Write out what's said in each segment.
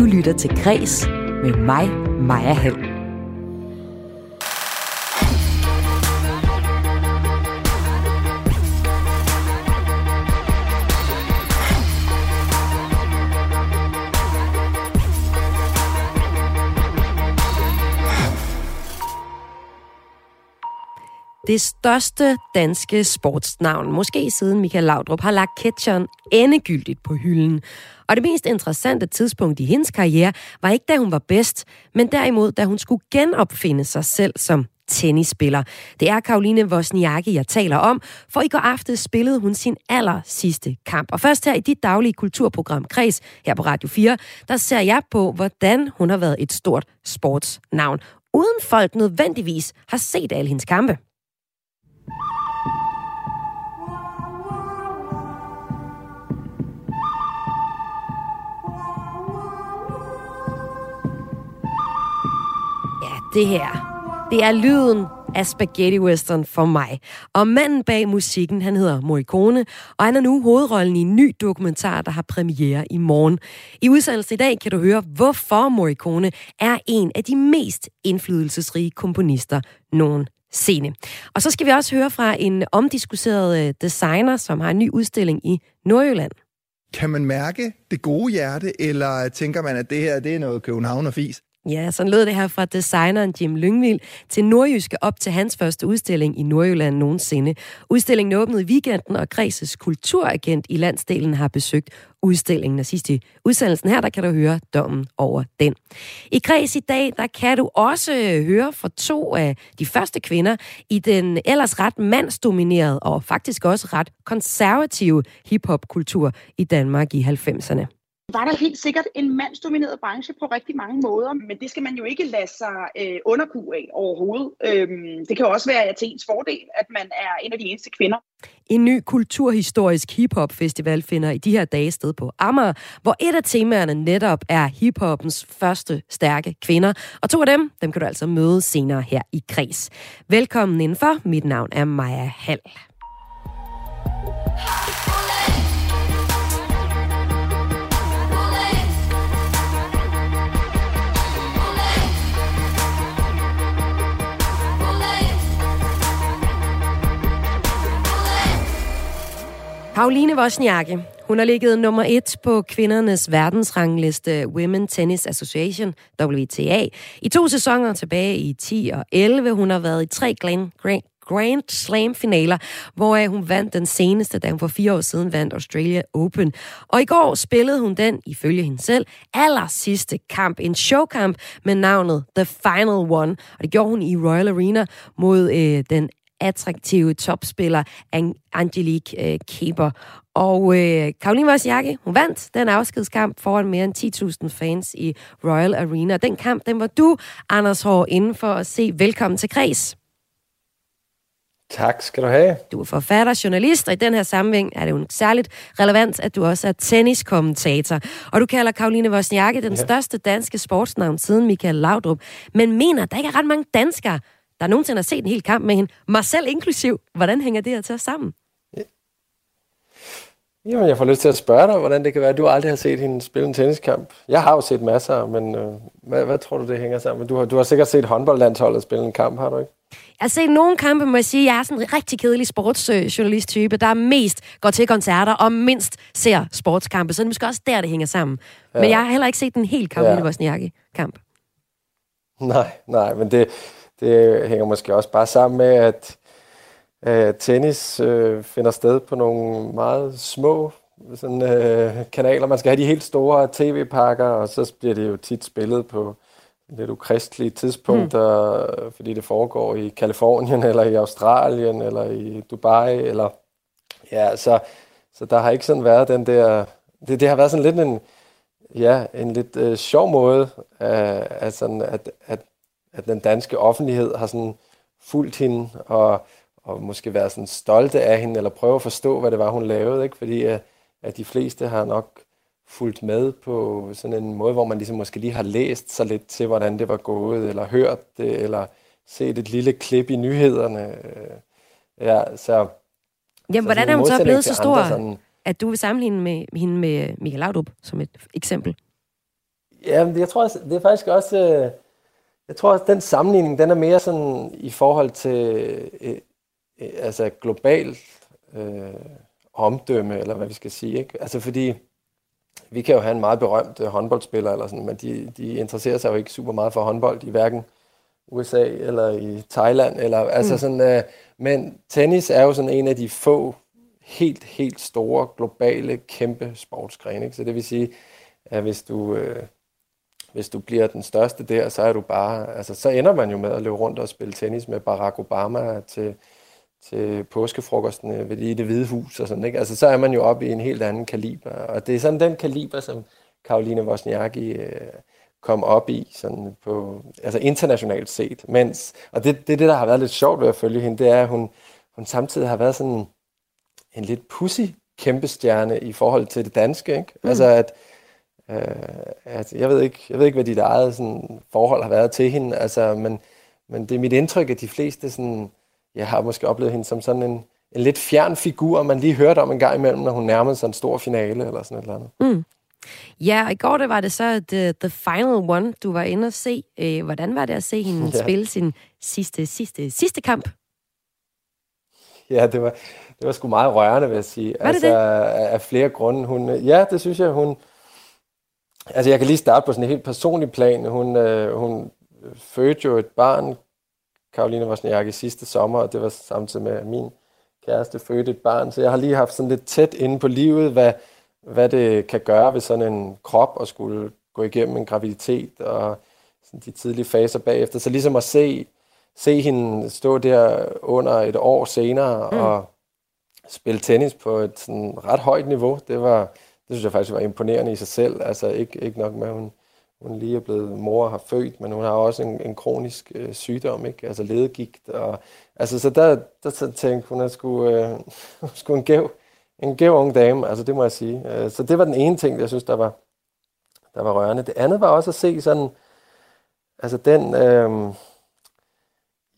Du lytter til Græs med mig, Maja Hall. Det største danske sportsnavn, måske siden Michael Laudrup, har lagt ketcheren endegyldigt på hylden. Og det mest interessante tidspunkt i hendes karriere var ikke, da hun var bedst, men derimod, da hun skulle genopfinde sig selv som tennisspiller. Det er Karoline Wozniacki, jeg taler om, for i går aftes spillede hun sin aller sidste kamp. Og først her i dit daglige kulturprogram Kreds, her på Radio 4, der ser jeg på, hvordan hun har været et stort sportsnavn, uden folk nødvendigvis har set alle hendes kampe. Det her. Det er lyden af spaghetti western for mig. Og manden bag musikken, han hedder Morricone, og han er nu hovedrollen i en ny dokumentar, der har premiere i morgen. I udsendelsen i dag kan du høre, hvorfor Morricone er en af de mest indflydelsesrige komponister nogensinde. Og så skal vi også høre fra en omdiskuteret øh, designer, som har en ny udstilling i Nordjylland. Kan man mærke det gode hjerte, eller tænker man, at det her det er noget København og fis? Ja, sådan lød det her fra designeren Jim Lyngvild til Nordjyske op til hans første udstilling i Nordjylland nogensinde. Udstillingen åbnede i weekenden, og Græses kulturagent i landsdelen har besøgt udstillingen. Og sidst i udsendelsen her, der kan du høre dommen over den. I Græs i dag, der kan du også høre fra to af de første kvinder i den ellers ret mandsdominerede og faktisk også ret konservative hiphop-kultur i Danmark i 90'erne var der helt sikkert en mandsdomineret branche på rigtig mange måder, men det skal man jo ikke lade sig øh, underkue af overhovedet. Øhm, det kan jo også være Athens fordel, at man er en af de eneste kvinder. En ny kulturhistorisk hiphop-festival finder i de her dage sted på Amager, hvor et af temaerne netop er hiphoppens første stærke kvinder. Og to af dem, dem kan du altså møde senere her i Kreds. Velkommen indenfor. Mit navn er Maja Hall. Pauline Wozniacki, hun har ligget nummer et på kvindernes verdensrangliste Women Tennis Association, WTA, i to sæsoner tilbage i 10 og 11. Hun har været i tre Grand, Grand, Grand Slam-finaler, hvor hun vandt den seneste, da hun for fire år siden vandt Australia Open. Og i går spillede hun den, ifølge hende selv, aller sidste kamp. En showkamp med navnet The Final One. Og det gjorde hun i Royal Arena mod øh, den attraktive topspiller Angelique øh, Keber. Og øh, Karoline Wozniacki, hun vandt den afskedskamp foran mere end 10.000 fans i Royal Arena. Den kamp, den var du, Anders Hård, inden for at se. Velkommen til Kreds. Tak skal du have. Du er forfatter, journalist, og i den her sammenhæng er det jo særligt relevant, at du også er tenniskommentator. Og du kalder Karoline Wozniacki den ja. største danske sportsnavn siden Michael Laudrup, men mener, der ikke er ret mange danskere, der nogensinde har set en hel kamp med hende, mig selv inklusiv. Hvordan hænger det her til sammen? Ja. Jamen, jeg får lyst til at spørge dig, hvordan det kan være, at du aldrig har set hende spille en tenniskamp. Jeg har jo set masser, men øh, hvad, hvad tror du, det hænger sammen? Du har, du har sikkert set håndboldlandsholdet spille en kamp, har du ikke? Jeg har set nogle kampe, må jeg sige. Jeg er sådan en rigtig kedelig sportsjournalist-type, der mest går til koncerter og mindst ser sportskampe. Så det er måske også der, det hænger sammen. Ja. Men jeg har heller ikke set en helt kamp, ja. Wozniacki-kamp. Nej, nej, men det, det hænger måske også bare sammen med, at øh, tennis øh, finder sted på nogle meget små sådan, øh, kanaler. Man skal have de helt store tv-pakker, og så bliver det jo tit spillet på lidt ukristelige tidspunkter, mm. fordi det foregår i Kalifornien, eller i Australien, eller i Dubai, eller ja, så, så der har ikke sådan været den der, det, det har været sådan lidt en, ja, en lidt øh, sjov måde, øh, sådan, at, at at den danske offentlighed har sådan fulgt hende og, og måske været sådan stolte af hende, eller prøve at forstå, hvad det var, hun lavede, ikke? fordi at, at de fleste har nok fulgt med på sådan en måde, hvor man ligesom måske lige har læst sig lidt til, hvordan det var gået, eller hørt det, eller set et lille klip i nyhederne. Ja, så... Jamen, hvordan er hun så blevet så stor, andre, sådan, at du vil sammenligne med hende med Michael Laudrup som et eksempel? Ja, jeg tror, det er faktisk også... Jeg tror også, den sammenligning, den er mere sådan i forhold til øh, øh, altså global øh, omdømme, eller hvad vi skal sige. Ikke? Altså fordi vi kan jo have en meget berømt øh, håndboldspiller, eller sådan, men de, de interesserer sig jo ikke super meget for håndbold i hverken USA eller i Thailand. Eller, altså mm. sådan, øh, men tennis er jo sådan en af de få helt, helt store, globale, kæmpe sportsgrene. Ikke? Så det vil sige, at hvis du, øh, hvis du bliver den største der, så er du bare, altså, så ender man jo med at løbe rundt og spille tennis med Barack Obama til, til påskefrokosten ved det, i det hvide hus og sådan, ikke? Altså, så er man jo oppe i en helt anden kaliber, og det er sådan den kaliber, som Karoline Wozniacki øh, kom op i, sådan på, altså internationalt set, mens, og det, det er det, der har været lidt sjovt ved at følge hende, det er, at hun, hun samtidig har været sådan en lidt pussy kæmpe stjerne i forhold til det danske, ikke? Mm. Altså, at, øh, at jeg, ved ikke, jeg ved ikke, hvad dit eget sådan, forhold har været til hende, altså, men, men det er mit indtryk, at de fleste sådan, jeg har måske oplevet hende som sådan en, en lidt fjern figur, man lige hørte om en gang imellem, når hun nærmede sig en stor finale eller sådan et eller andet. Mm. Ja, og i går der var det så the, the Final One, du var inde og se. Øh, hvordan var det at se hende ja. spille sin sidste, sidste, sidste kamp? Ja, det var, det var sgu meget rørende, vil jeg sige. Var det altså, det? Af flere grunde. Hun, ja, det synes jeg, hun... Altså, jeg kan lige starte på sådan en helt personlig plan. Hun, øh, hun fødte jo et barn, Karoline Wozniacki, sidste sommer, og det var samtidig med, at min kæreste fødte et barn. Så jeg har lige haft sådan lidt tæt inde på livet, hvad, hvad det kan gøre ved sådan en krop at skulle gå igennem en graviditet og sådan de tidlige faser bagefter. Så ligesom at se, se hende stå der under et år senere mm. og spille tennis på et sådan ret højt niveau, det var, det synes jeg faktisk var imponerende i sig selv. Altså ikke, ikke nok med, at hun, hun lige er blevet mor og har født, men hun har også en, en kronisk øh, sygdom, ikke? altså ledegigt. Og, altså, så der, der tænkte hun, at skulle, øh, skulle en gæv, en gæv ung dame, altså det må jeg sige. Øh, så det var den ene ting, jeg synes, der var, der var rørende. Det andet var også at se sådan, altså den, øh,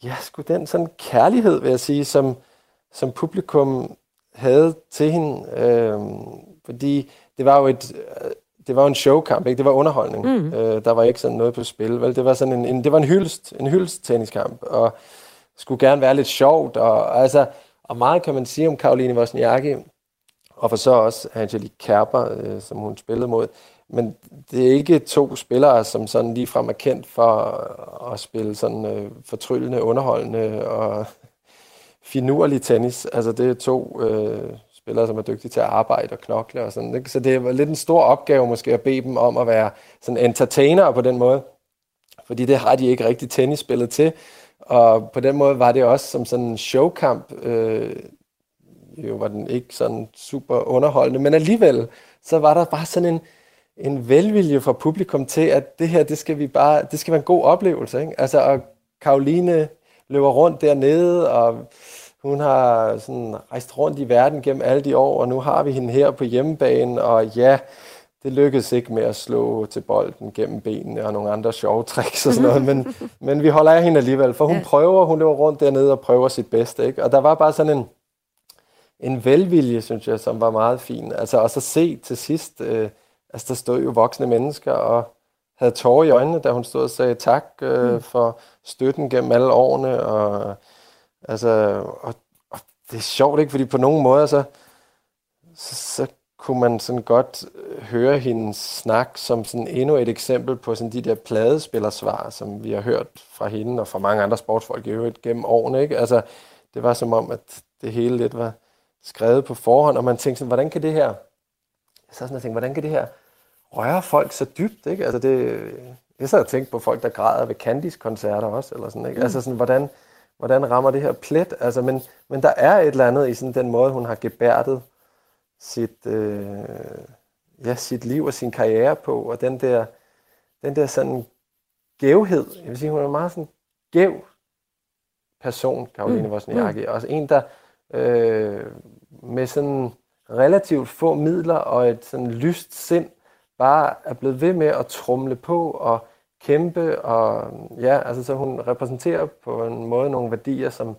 ja, sgu den sådan kærlighed, vil jeg sige, som, som publikum havde til hende, øh, fordi det var jo et, det var en showkamp, ikke? Det var underholdning. Mm. Øh, der var ikke sådan noget på spil, vel? Det var sådan en, en det var en hyldest, en hyldest tenniskamp, og skulle gerne være lidt sjovt, og altså, og meget kan man sige om Karoline Wozniacki, og for så også Angelique Kerber, øh, som hun spillede mod. Men det er ikke to spillere, som sådan lige frem er kendt for at spille sådan øh, fortryllende, underholdende og finurlig tennis. Altså det er to øh, spillere, som er dygtige til at arbejde og knokle og sådan. Ikke? Så det var lidt en stor opgave måske at bede dem om at være sådan entertainer på den måde. Fordi det har de ikke rigtig tennisspillet til. Og på den måde var det også som sådan en showkamp. Øh, jo var den ikke sådan super underholdende, men alligevel så var der bare sådan en, en velvilje fra publikum til, at det her, det skal vi bare, det skal være en god oplevelse. Ikke? Altså, og Karoline løber rundt dernede, og hun har sådan rejst rundt i verden gennem alle de år, og nu har vi hende her på hjemmebane, og ja, det lykkedes ikke med at slå til bolden gennem benene og nogle andre sjove tricks og sådan noget, men, men vi holder af hende alligevel, for hun ja. prøver, hun løber rundt dernede og prøver sit bedste, ikke? Og der var bare sådan en, en velvilje, synes jeg, som var meget fin. Altså også at se til sidst, øh, altså der stod jo voksne mennesker og havde tårer i øjnene, da hun stod og sagde tak øh, mm. for støtten gennem alle årene, og Altså, og, og det er sjovt, ikke? Fordi på nogle måder, så, så, så kunne man sådan godt øh, høre hendes snak som sådan endnu et eksempel på sådan de der pladespillersvar, som vi har hørt fra hende og fra mange andre sportsfolk i øvrigt gennem årene. Ikke? Altså, det var som om, at det hele lidt var skrevet på forhånd, og man tænkte sådan, hvordan kan det her, så sådan, jeg tænkte, hvordan kan det her røre folk så dybt? Ikke? Altså det, jeg sad og tænkte på folk, der græder ved Candice-koncerter også, eller sådan, ikke? Mm. Altså sådan, hvordan, hvordan rammer det her plet? Altså, men, men der er et eller andet i sådan den måde, hun har gebærdet sit, øh, ja, sit liv og sin karriere på, og den der, den der sådan gævhed. Jeg vil sige, hun er en meget sådan gæv person, Karoline mm. Wozniacki. Mm. Også en, der øh, med sådan relativt få midler og et sådan lyst sind, bare er blevet ved med at trumle på og kæmpe, og ja, altså så hun repræsenterer på en måde nogle værdier, som,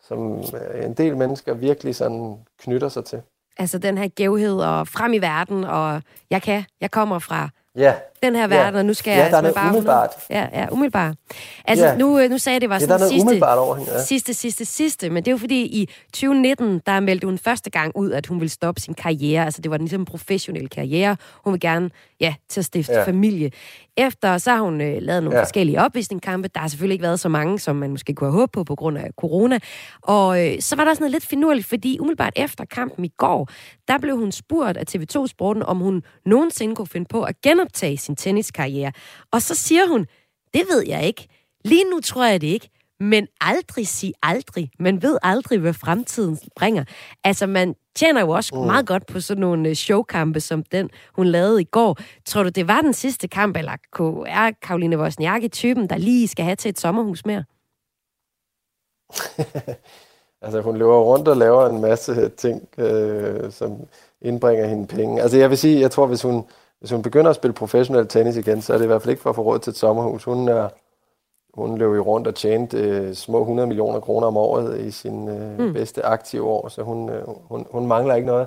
som øh, en del mennesker virkelig sådan knytter sig til. Altså den her gævhed og frem i verden, og jeg kan, jeg kommer fra ja. Den her verden, ja. og nu skal ja, jeg... der er noget bare umiddelbart. Ja, ja, umiddelbart. Altså, ja. nu, nu sagde jeg, det var ja, sådan sidste, umiddelbart over hende, ja. sidste, sidste, sidste, men det er jo fordi, i 2019, der meldte hun første gang ud, at hun ville stoppe sin karriere. Altså, det var ligesom en professionel karriere. Hun vil gerne, ja, til at stifte ja. familie. Efter, så har hun øh, lavet nogle ja. forskellige opvisningskampe. Der har selvfølgelig ikke været så mange, som man måske kunne have håbet på, på grund af corona. Og øh, så var der også noget lidt finurligt, fordi umiddelbart efter kampen i går, der blev hun spurgt af TV2 Sporten, om hun nogensinde kunne finde på at genoptage sin tenniskarriere. Og så siger hun, det ved jeg ikke. Lige nu tror jeg det ikke. Men aldrig sig aldrig. Man ved aldrig, hvad fremtiden bringer. Altså, man tjener jo også mm. meget godt på sådan nogle øh, showkampe, som den, hun lavede i går. Tror du, det var den sidste kamp, eller er Karoline Wozniacki typen, der lige skal have til et sommerhus mere? altså, hun løber rundt og laver en masse ting, øh, som indbringer hende penge. Altså, jeg vil sige, jeg tror, hvis hun, hvis hun begynder at spille professionel tennis igen, så er det i hvert fald ikke for at få råd til et sommerhus. Hun er, hun løb jo rundt og tjente øh, små 100 millioner kroner om året i sin øh, mm. bedste aktive år, så hun, øh, hun, hun mangler ikke noget.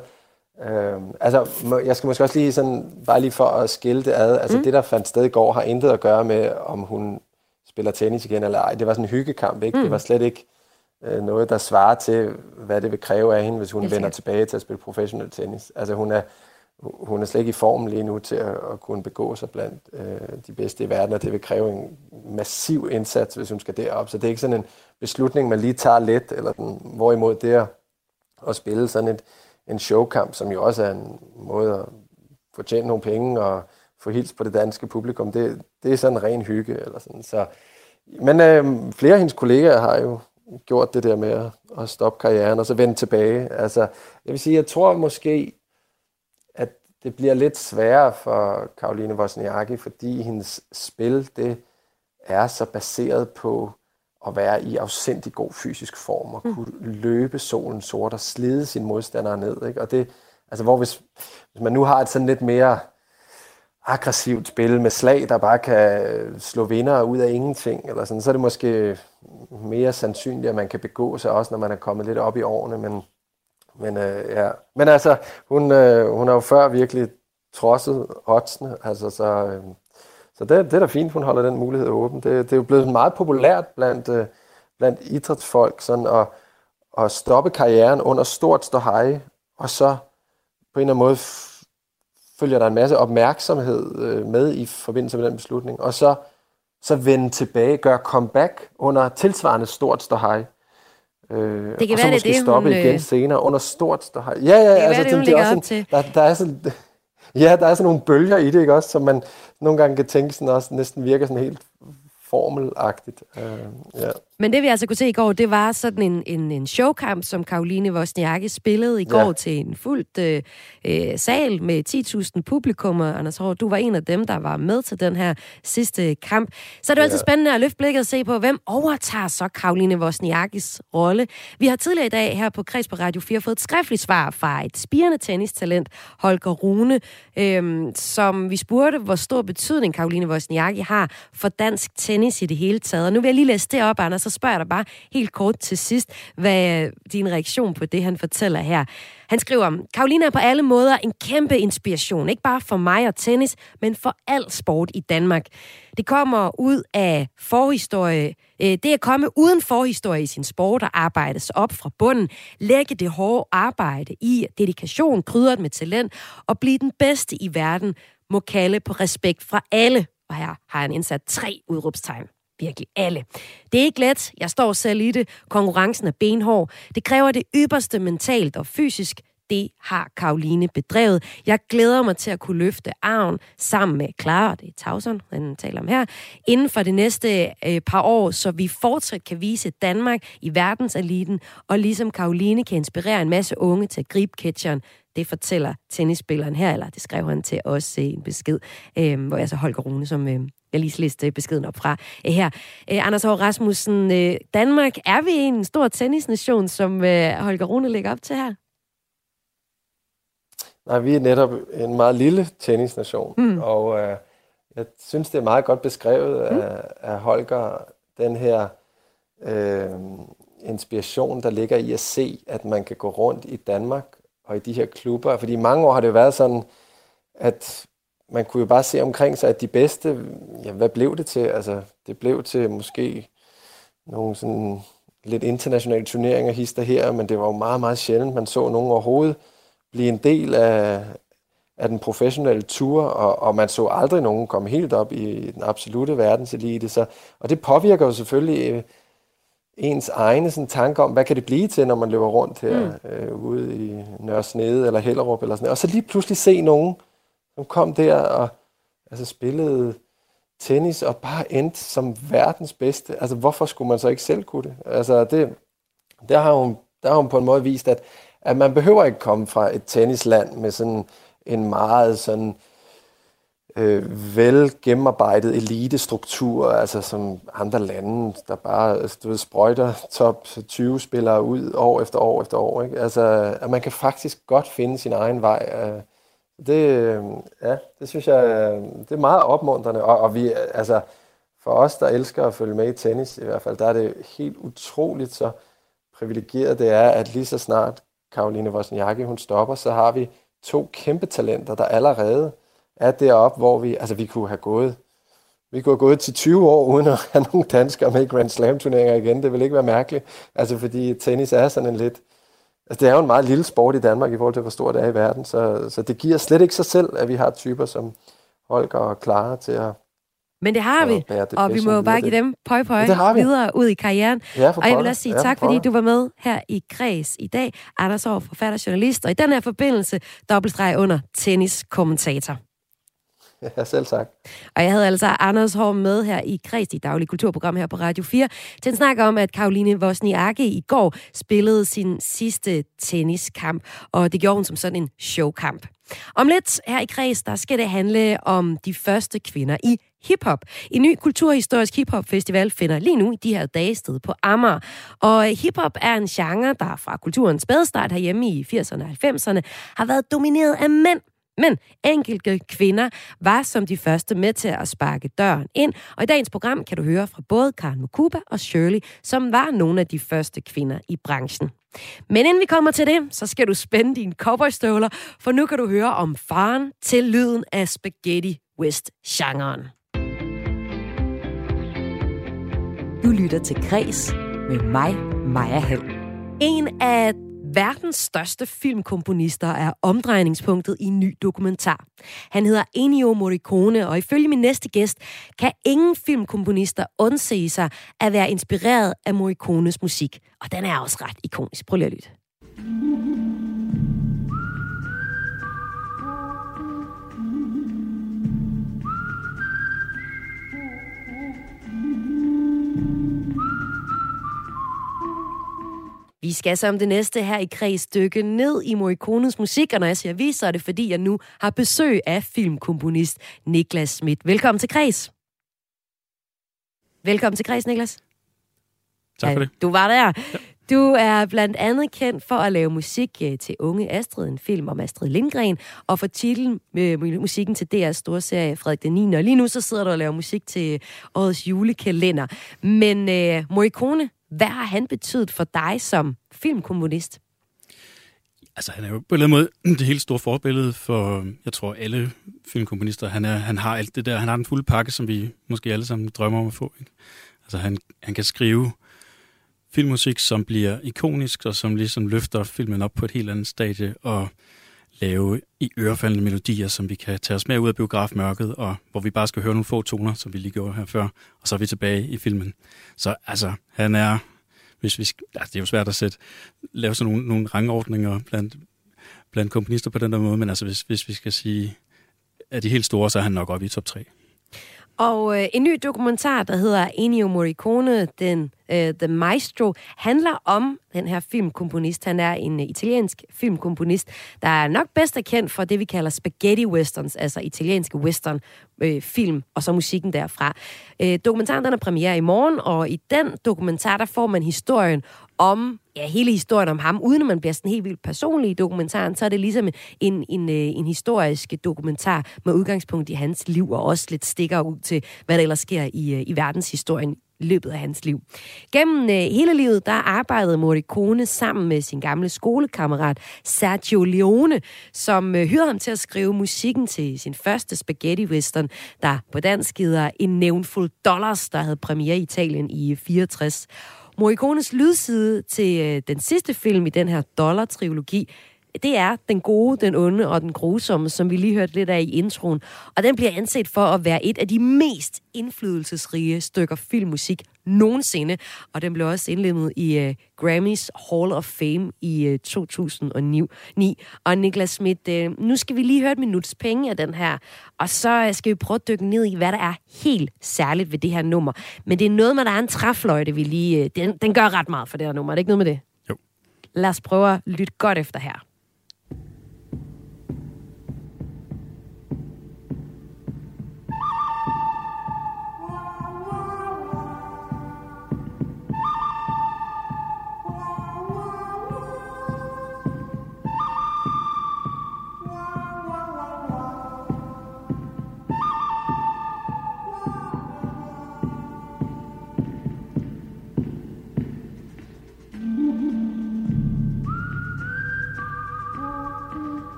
Øh, altså, jeg skal måske også lige sådan, bare lige for at skille det ad, altså mm. det, der fandt sted i går, har intet at gøre med, om hun spiller tennis igen eller ej. Det var sådan en hyggekamp, ikke? Mm. Det var slet ikke øh, noget, der svarer til, hvad det vil kræve af hende, hvis hun vender tilbage til at spille professionel tennis. Altså, hun er, hun er slet ikke i form lige nu til at, at kunne begå sig blandt øh, de bedste i verden, og det vil kræve en massiv indsats, hvis hun skal derop. Så det er ikke sådan en beslutning, man lige tager let, eller den, hvorimod det at, at spille sådan et, en showkamp, som jo også er en måde at få tjent nogle penge og få hils på det danske publikum, det, det er sådan ren hygge. Eller sådan. Så, men øh, flere af hendes kollegaer har jo gjort det der med at, at stoppe karrieren og så vende tilbage. Altså, jeg vil sige, jeg tror måske, det bliver lidt sværere for Karoline Wozniacki, fordi hendes spil det er så baseret på at være i afsindig god fysisk form og kunne mm. løbe solen sort og slide sine modstandere ned. Ikke? Og det, altså hvor hvis, hvis man nu har et sådan lidt mere aggressivt spil med slag, der bare kan slå vinder ud af ingenting, eller sådan, så er det måske mere sandsynligt, at man kan begå sig også, når man er kommet lidt op i årene, men men, øh, ja. Men altså, hun, øh, hun har jo før virkelig trodset oddsene, altså, så, øh, så det, det er da fint, hun holder den mulighed åben. Det, det er jo blevet meget populært blandt, øh, blandt idrætsfolk sådan at, at stoppe karrieren under stort ståhej, og så på en eller anden måde følger der en masse opmærksomhed øh, med i forbindelse med den beslutning, og så, så vende tilbage, gøre comeback under tilsvarende stort ståhej. Øh, det kan og så være, måske det, stoppe hun, igen øh, senere under stort ståhej. Ja, ja, det altså, være, det, det, det er også sådan, der, der er sådan, ja, der er sådan nogle bølger i det, ikke også, som man nogle gange kan tænke sådan også næsten virker sådan helt formelagtigt. Uh, ja. Men det vi altså kunne se i går, det var sådan en, en, en showkamp, som Karoline Wozniacki spillede i går ja. til en fuldt øh, øh sal med 10.000 publikummer. Anders Hård, du var en af dem, der var med til den her sidste kamp. Så er det ja. altid spændende at løfte blikket og se på, hvem overtager så Karoline Wozniackis rolle. Vi har tidligere i dag her på Kreds på Radio 4 fået et skriftligt svar fra et spirende tennistalent, Holger Rune, øh, som vi spurgte, hvor stor betydning Karoline Wozniacki har for dansk tennis i det hele taget. Og nu vil jeg lige læse det op, Anders, så spørger jeg dig bare helt kort til sidst, hvad din reaktion på det, han fortæller her. Han skriver, Karolina er på alle måder en kæmpe inspiration, ikke bare for mig og tennis, men for al sport i Danmark. Det kommer ud af forhistorie, øh, det at komme uden forhistorie i sin sport og arbejde sig op fra bunden, lægge det hårde arbejde i dedikation, krydret med talent og blive den bedste i verden, må kalde på respekt fra alle. Og her har han indsat tre udråbstegn virkelig alle. Det er ikke let. Jeg står selv i det. Konkurrencen er benhård. Det kræver det ypperste mentalt og fysisk. Det har Karoline bedrevet. Jeg glæder mig til at kunne løfte arven sammen med Clara, det er Tauson, han taler om her, inden for det næste øh, par år, så vi fortsat kan vise Danmark i verdenseliten, og ligesom Karoline kan inspirere en masse unge til at gribe catcheren. Det fortæller tennisspilleren her, eller det skrev han til os i en besked, øh, hvor jeg så Holger Rune, som øh, jeg lige læste beskeden op fra øh, her. Øh, Anders Hård Rasmussen, øh, Danmark, er vi en stor tennisnation, som Holger Rune lægger op til her? Nej, vi er netop en meget lille tennisnation, mm. og øh, jeg synes, det er meget godt beskrevet mm. af, af Holger, den her øh, inspiration, der ligger i at se, at man kan gå rundt i Danmark og i de her klubber. Fordi i mange år har det været sådan, at man kunne jo bare se omkring sig, at de bedste, ja, hvad blev det til? Altså, det blev til måske nogle sådan lidt internationale turneringer hister her, men det var jo meget, meget sjældent, man så nogen overhovedet blive en del af, af den professionelle tur, og, og man så aldrig nogen komme helt op i den absolute verdenselite. Så, og det påvirker jo selvfølgelig øh, ens egne sådan, tanker om, hvad kan det blive til, når man løber rundt her mm. øh, ude i Nørresnede eller Hellerup eller sådan noget. Og så lige pludselig se nogen, som kom der og altså, spillede tennis og bare endte som verdens bedste. Altså, hvorfor skulle man så ikke selv kunne det? Altså, det, der har hun, der har hun på en måde vist, at, at man behøver ikke komme fra et tennisland med sådan en meget sådan øh, vel gennemarbejdet elitestruktur, altså som andre lande, der bare altså, du ved, sprøjter top 20 spillere ud år efter år efter år. Ikke? Altså, at man kan faktisk godt finde sin egen vej. Øh, det, øhm, ja, det synes jeg, øhm, det er meget opmuntrende, og, og vi, altså, for os, der elsker at følge med i tennis, i hvert fald, der er det helt utroligt så privilegeret det er, at lige så snart Karoline Wozniacki, hun stopper, så har vi to kæmpe talenter, der allerede er deroppe, hvor vi, altså vi kunne have gået, vi kunne have gået til 20 år, uden at have nogle danskere med i Grand Slam turneringer igen. Det vil ikke være mærkeligt, altså fordi tennis er sådan en lidt, altså det er jo en meget lille sport i Danmark i forhold til, hvor stor det er i verden, så, så det giver slet ikke sig selv, at vi har typer som Holger og Clara til at men det har vi, og vi må jo bare give dem pøj pøj ja, videre ud i karrieren. Ja, og jeg vil også sige ja, tak, fordi du var med her i Græs i dag. Anders Aarhus, forfatter, journalist, og i den her forbindelse dobbeltstreg under tenniskommentator. Ja, selv tak. Og jeg havde altså Anders Hård med her i Kreds, i daglig kulturprogram her på Radio 4, til en snak om, at Karoline Wozniacki i går spillede sin sidste tenniskamp, og det gjorde hun som sådan en showkamp. Om lidt her i Kreds, der skal det handle om de første kvinder i hiphop. En ny kulturhistorisk hiphop-festival finder lige nu i de her dage sted på Amager. Og hiphop er en genre, der fra kulturens spædestart herhjemme i 80'erne og 90'erne har været domineret af mænd. Men enkelte kvinder var som de første med til at sparke døren ind, og i dagens program kan du høre fra både Karen Mukuba og Shirley, som var nogle af de første kvinder i branchen. Men inden vi kommer til det, så skal du spænde dine cowboystøvler, for nu kan du høre om faren til lyden af Spaghetti West-genren. Du lytter til Græs med mig, Maja Hall. En af verdens største filmkomponister er omdrejningspunktet i en ny dokumentar. Han hedder Ennio Morricone, og ifølge min næste gæst kan ingen filmkomponister undse sig at være inspireret af Morricones musik. Og den er også ret ikonisk. Prøv lige at lytte. Vi skal som det næste her i kreds dykke ned i Morikones musik, og når jeg siger vi, så er det fordi, jeg nu har besøg af filmkomponist Niklas Schmidt. Velkommen til kreds. Velkommen til kreds, Niklas. Tak for det. Ja, du var der. Du er blandt andet kendt for at lave musik øh, til Unge Astrid, en film om Astrid Lindgren, og for titlen med musikken til DR's store serie Frederik den 9. Og lige nu så sidder du og laver musik til årets julekalender. Men uh, Morricone, hvad har han betydet for dig som filmkommunist? Altså, han er jo på en eller anden måde det helt store forbillede for, jeg tror, alle filmkomponister. Han, er, han har alt det der, han har den fulde pakke, som vi måske alle sammen drømmer om at få. Ikke? Altså, han, han kan skrive filmmusik, som bliver ikonisk, og som ligesom løfter filmen op på et helt andet stadie, og lave i ørefaldende melodier, som vi kan tage os med ud af biografmørket, og hvor vi bare skal høre nogle få toner, som vi lige gjorde her før, og så er vi tilbage i filmen. Så altså, han er, hvis vi, altså, det er jo svært at sætte, lave sådan nogle, nogle rangordninger blandt, blandt komponister på den der måde, men altså, hvis, hvis vi skal sige, at de helt store, så er han nok oppe i top 3. Og øh, en ny dokumentar, der hedder Ennio Morricone, den øh, The Maestro, handler om den her filmkomponist. Han er en øh, italiensk filmkomponist, der er nok bedst kendt for det, vi kalder spaghetti westerns, altså italienske western øh, film, og så musikken derfra. Øh, dokumentaren den er premiere i morgen, og i den dokumentar, der får man historien om ja, hele historien om ham, uden at man bliver sådan helt vildt personlig i dokumentaren, så er det ligesom en, en, øh, en historisk dokumentar med udgangspunkt i hans liv, og også lidt stikker ud til, hvad der ellers sker i, øh, i verdenshistorien i løbet af hans liv. Gennem øh, hele livet, der arbejdede Morricone sammen med sin gamle skolekammerat Sergio Leone, som øh, hyrede ham til at skrive musikken til sin første spaghetti western, der på dansk hedder En nævnfuld dollars, der havde premiere i Italien i 64. Morricones lydside til øh, den sidste film i den her dollar-trilogi, det er den gode, den onde og den grusomme, som vi lige hørte lidt af i introen. Og den bliver anset for at være et af de mest indflydelsesrige stykker filmmusik nogensinde. Og den blev også indlemmet i uh, Grammys Hall of Fame i øh, 2009. Og Niklas Schmidt, uh, nu skal vi lige høre et minuts penge af den her. Og så skal vi prøve at dykke ned i, hvad der er helt særligt ved det her nummer. Men det er noget med, der er en træfløjte, vi lige... Uh, den, den gør ret meget for det her nummer. Er det ikke noget med det? Jo. Lad os prøve at lytte godt efter her.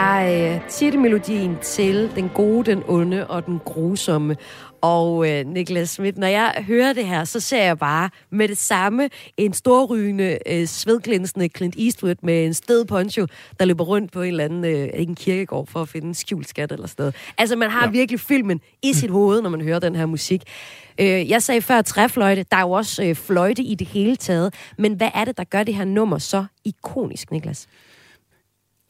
Er øh, titelmelodien til Den gode, den onde og den grusomme. Og øh, Niklas Schmidt, når jeg hører det her, så ser jeg bare med det samme en storrygende, øh, svedglinsende Clint Eastwood med en sted poncho, der løber rundt på en eller anden øh, en kirkegård for at finde en skjult skat eller sted. Altså, man har ja. virkelig filmen i sit hoved, når man hører den her musik. Øh, jeg sagde før træfløjte. Der er jo også øh, fløjte i det hele taget. Men hvad er det, der gør det her nummer så ikonisk, Niklas?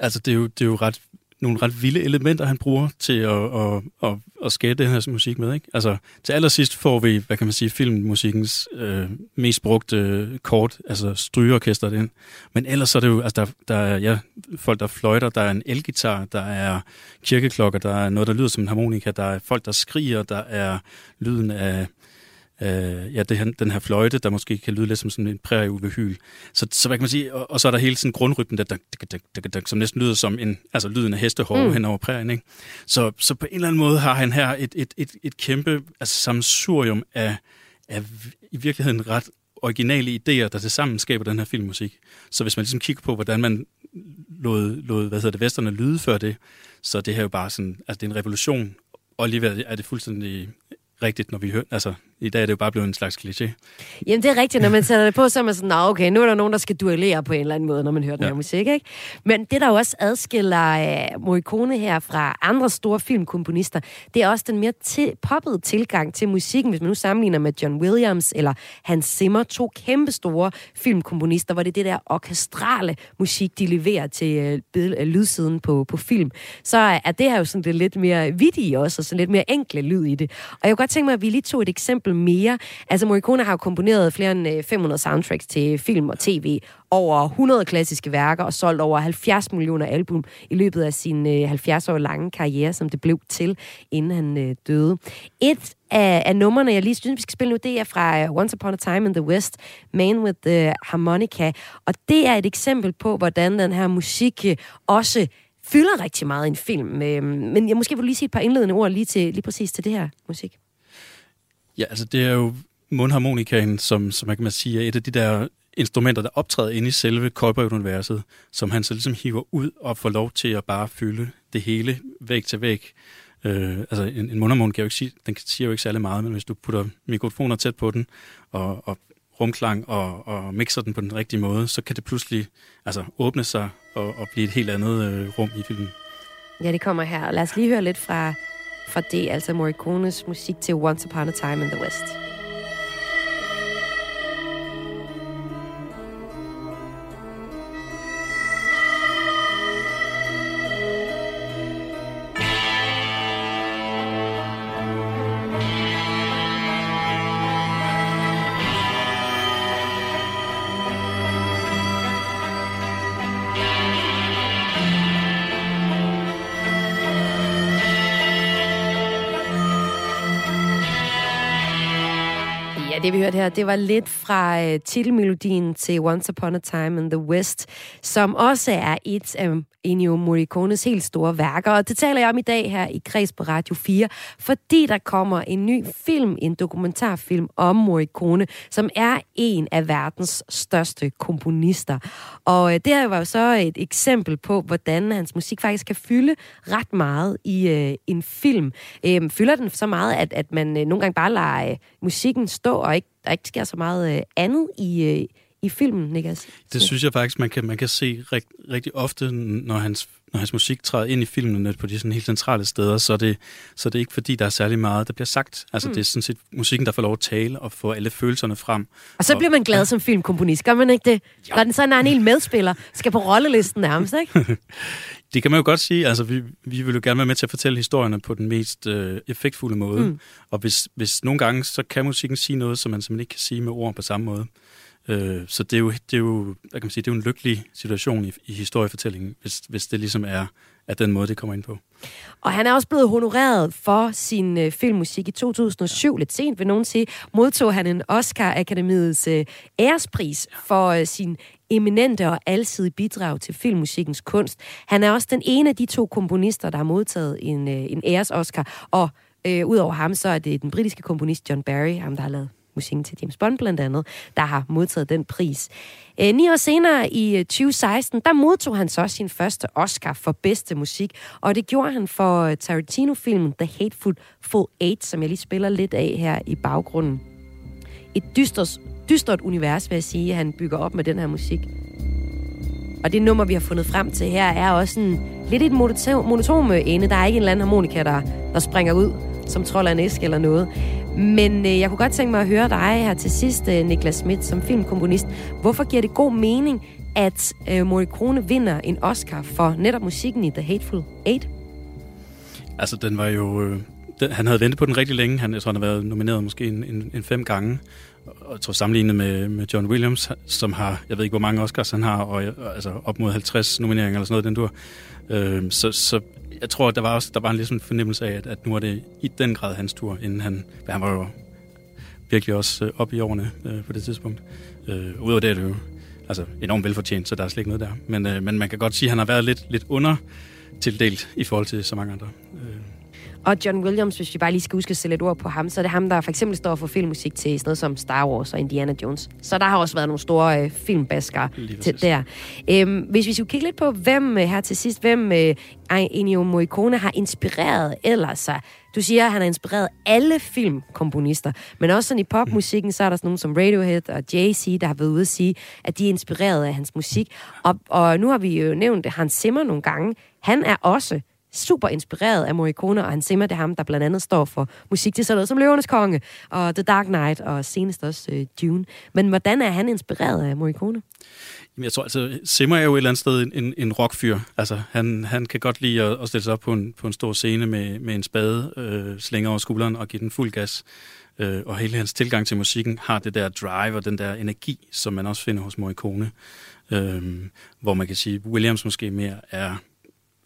Altså, det er jo, det er jo ret, nogle ret vilde elementer, han bruger til at, at, at, at skabe den her musik med. Ikke? Altså, til allersidst får vi, hvad kan man sige, filmmusikkens øh, mest brugte øh, kort, altså strygeorkestret ind. Men ellers er det jo, altså, der, der er ja, folk, der fløjter, der er en elgitar, der er kirkeklokker, der er noget, der lyder som en harmonika, der er folk, der skriger, der er lyden af øh, ja, det her, den her fløjte, der måske kan lyde lidt som sådan en prærieulvehyl. Så, så hvad kan man sige, og, og så er der hele sådan grundrytmen, der, der, der, der, der, som næsten lyder som en, altså lyden af hestehår mm. hen over prærien. Ikke? Så, så på en eller anden måde har han her et, et, et, et kæmpe altså, samsurium af, af i virkeligheden ret originale idéer, der til sammen skaber den her filmmusik. Så hvis man ligesom kigger på, hvordan man lod, lod hvad hedder det, vesterne lyde før det, så det her jo bare sådan, altså det er en revolution, og alligevel er det fuldstændig rigtigt, når vi hører, altså i dag er det jo bare blevet en slags kliché. Jamen, det er rigtigt. Når man sætter det på, så er man sådan, okay, nu er der nogen, der skal duellere på en eller anden måde, når man hører den ja. her musik, ikke? Men det, der jo også adskiller uh, Morricone her fra andre store filmkomponister, det er også den mere til, poppede tilgang til musikken, hvis man nu sammenligner med John Williams eller Hans Zimmer, to kæmpe store filmkomponister, hvor det er det der orkestrale musik, de leverer til uh, lydsiden på, på film. Så er det her jo sådan det lidt mere vittige også, og så lidt mere enkle lyd i det. Og jeg kunne godt tænke mig, at vi lige tog et eksempel eksempel mere. Altså Morricone har jo komponeret flere end øh, 500 soundtracks til film og tv, over 100 klassiske værker og solgt over 70 millioner album i løbet af sin øh, 70 år lange karriere, som det blev til, inden han øh, døde. Et af, af numrene, jeg lige synes, vi skal spille nu, det er fra Once Upon a Time in the West, Man with the Harmonica. Og det er et eksempel på, hvordan den her musik også fylder rigtig meget i en film. Men jeg måske vil lige sige et par indledende ord lige, til, lige præcis til det her musik. Ja, altså det er jo mundharmonikaen, som, som man kan sige er et af de der instrumenter, der optræder inde i selve Kolberg-universet, som han så ligesom hiver ud og får lov til at bare fylde det hele væg til væg. Øh, altså en, en mundharmonik kan jo ikke sige, den siger jo ikke særlig meget, men hvis du putter mikrofoner tæt på den, og, og rumklang og, og mixer den på den rigtige måde, så kan det pludselig altså, åbne sig og, og blive et helt andet øh, rum i filmen. Ja, det kommer her. Lad os lige høre lidt fra fra det, altså Morricones musik til Once Upon a Time in the West. Det vi hørte her, det var lidt fra uh, titelmelodien til Once Upon a Time in the West, som også er et af Ennio Morricones helt store værker. Og det taler jeg om i dag her i Kreds på Radio 4, fordi der kommer en ny film, en dokumentarfilm om Morricone, som er en af verdens største komponister. Og uh, det her var jo så et eksempel på, hvordan hans musik faktisk kan fylde ret meget i uh, en film. Uh, fylder den så meget, at, at man uh, nogle gange bare lader uh, musikken stå, og ikke, der ikke sker så meget øh, andet i, øh, i filmen, Niklas? Det synes jeg faktisk, man kan, man kan se rigt, rigtig ofte, når hans, når hans musik træder ind i filmen på de sådan helt centrale steder, så er, det, så er det ikke fordi, der er særlig meget, der bliver sagt. Altså mm. det er sådan set musikken, der får lov at tale og få alle følelserne frem. Og så og, bliver man glad ja. som filmkomponist, gør man ikke det? Jo. Når den så er en hel medspiller, skal på rollelisten nærmest, ikke? det kan man jo godt sige. Altså, vi, vi vil jo gerne være med til at fortælle historierne på den mest øh, effektfulde måde. Mm. Og hvis, hvis nogle gange, så kan musikken sige noget, som man simpelthen ikke kan sige med ord på samme måde. Øh, så det er jo, det er jo, hvad kan man sige, det er jo en lykkelig situation i, i historiefortællingen, hvis, hvis det ligesom er, er den måde, det kommer ind på. Og han er også blevet honoreret for sin øh, filmmusik i 2007. Ja. Lidt sent vil nogen sige, modtog han en Oscar Akademiets øh, ærespris for øh, sin eminente og alsidige bidrag til filmmusikkens kunst. Han er også den ene af de to komponister, der har modtaget en, øh, en æres-Oscar. Og øh, udover ham, så er det den britiske komponist John Barry, ham der har lavet musikken til James Bond blandt andet, der har modtaget den pris. Øh, ni år senere i øh, 2016, der modtog han så sin første Oscar for bedste musik, og det gjorde han for øh, Tarantino-filmen The Hateful Full Eight, som jeg lige spiller lidt af her i baggrunden. Et dystert, dystert univers, vil jeg sige, han bygger op med den her musik. Og det nummer, vi har fundet frem til her, er også en, lidt et monotom øh, ende. Der er ikke en eller anden harmonika, der, der springer ud, som trold af en æske eller noget. Men øh, jeg kunne godt tænke mig at høre dig her til sidst, øh, Niklas Schmidt, som filmkomponist. Hvorfor giver det god mening, at øh, Morricone vinder en Oscar for netop musikken i The Hateful Eight? Altså, den var jo... Øh, den, han havde ventet på den rigtig længe. Han, jeg tror, han har været nomineret måske en, en, en fem gange. Og jeg tror sammenlignet med, med John Williams, som har, jeg ved ikke, hvor mange Oscars han har, og altså op mod 50 nomineringer eller sådan noget, den dur. Øh, så, så jeg tror, der var også der var en ligesom fornemmelse af, at, at nu er det i den grad hans tur, inden han, han var jo virkelig også øh, op i årene øh, på det tidspunkt. Øh, Udover det er det jo altså, enormt velfortjent, så der er slet ikke noget der. Men, øh, men man kan godt sige, at han har været lidt, lidt under tildelt i forhold til så mange andre. Øh. Og John Williams, hvis vi bare lige skal huske at sætte et ord på ham, så er det ham, der for eksempel står for filmmusik til sådan noget som Star Wars og Indiana Jones. Så der har også været nogle store øh, filmbasker til der. Øhm, hvis vi skulle kigge lidt på, hvem øh, her til sidst, hvem øh, Ennio Morricone har inspireret ellers sig. Du siger, at han har inspireret alle filmkomponister, men også sådan i popmusikken, så er der sådan nogen som Radiohead og Jay-Z, der har været ude at sige, at de er inspireret af hans musik. Og, og nu har vi jo nævnt Hans Zimmer nogle gange. Han er også super inspireret af Morricone, og Hans Zimmer, det er ham, der blandt andet står for musik til sådan noget som Løvernes Konge, og The Dark Knight, og senest også uh, Dune. Men hvordan er han inspireret af Morricone? Jamen, jeg tror altså, Zimmer er jo et eller andet sted en, en rockfyr. Altså, han, han kan godt lide at, at stille sig op på en, på en stor scene med, med en spade, øh, slænge over skulderen og give den fuld gas. Øh, og hele hans tilgang til musikken har det der drive og den der energi, som man også finder hos Morricone. Øh, hvor man kan sige, Williams måske mere er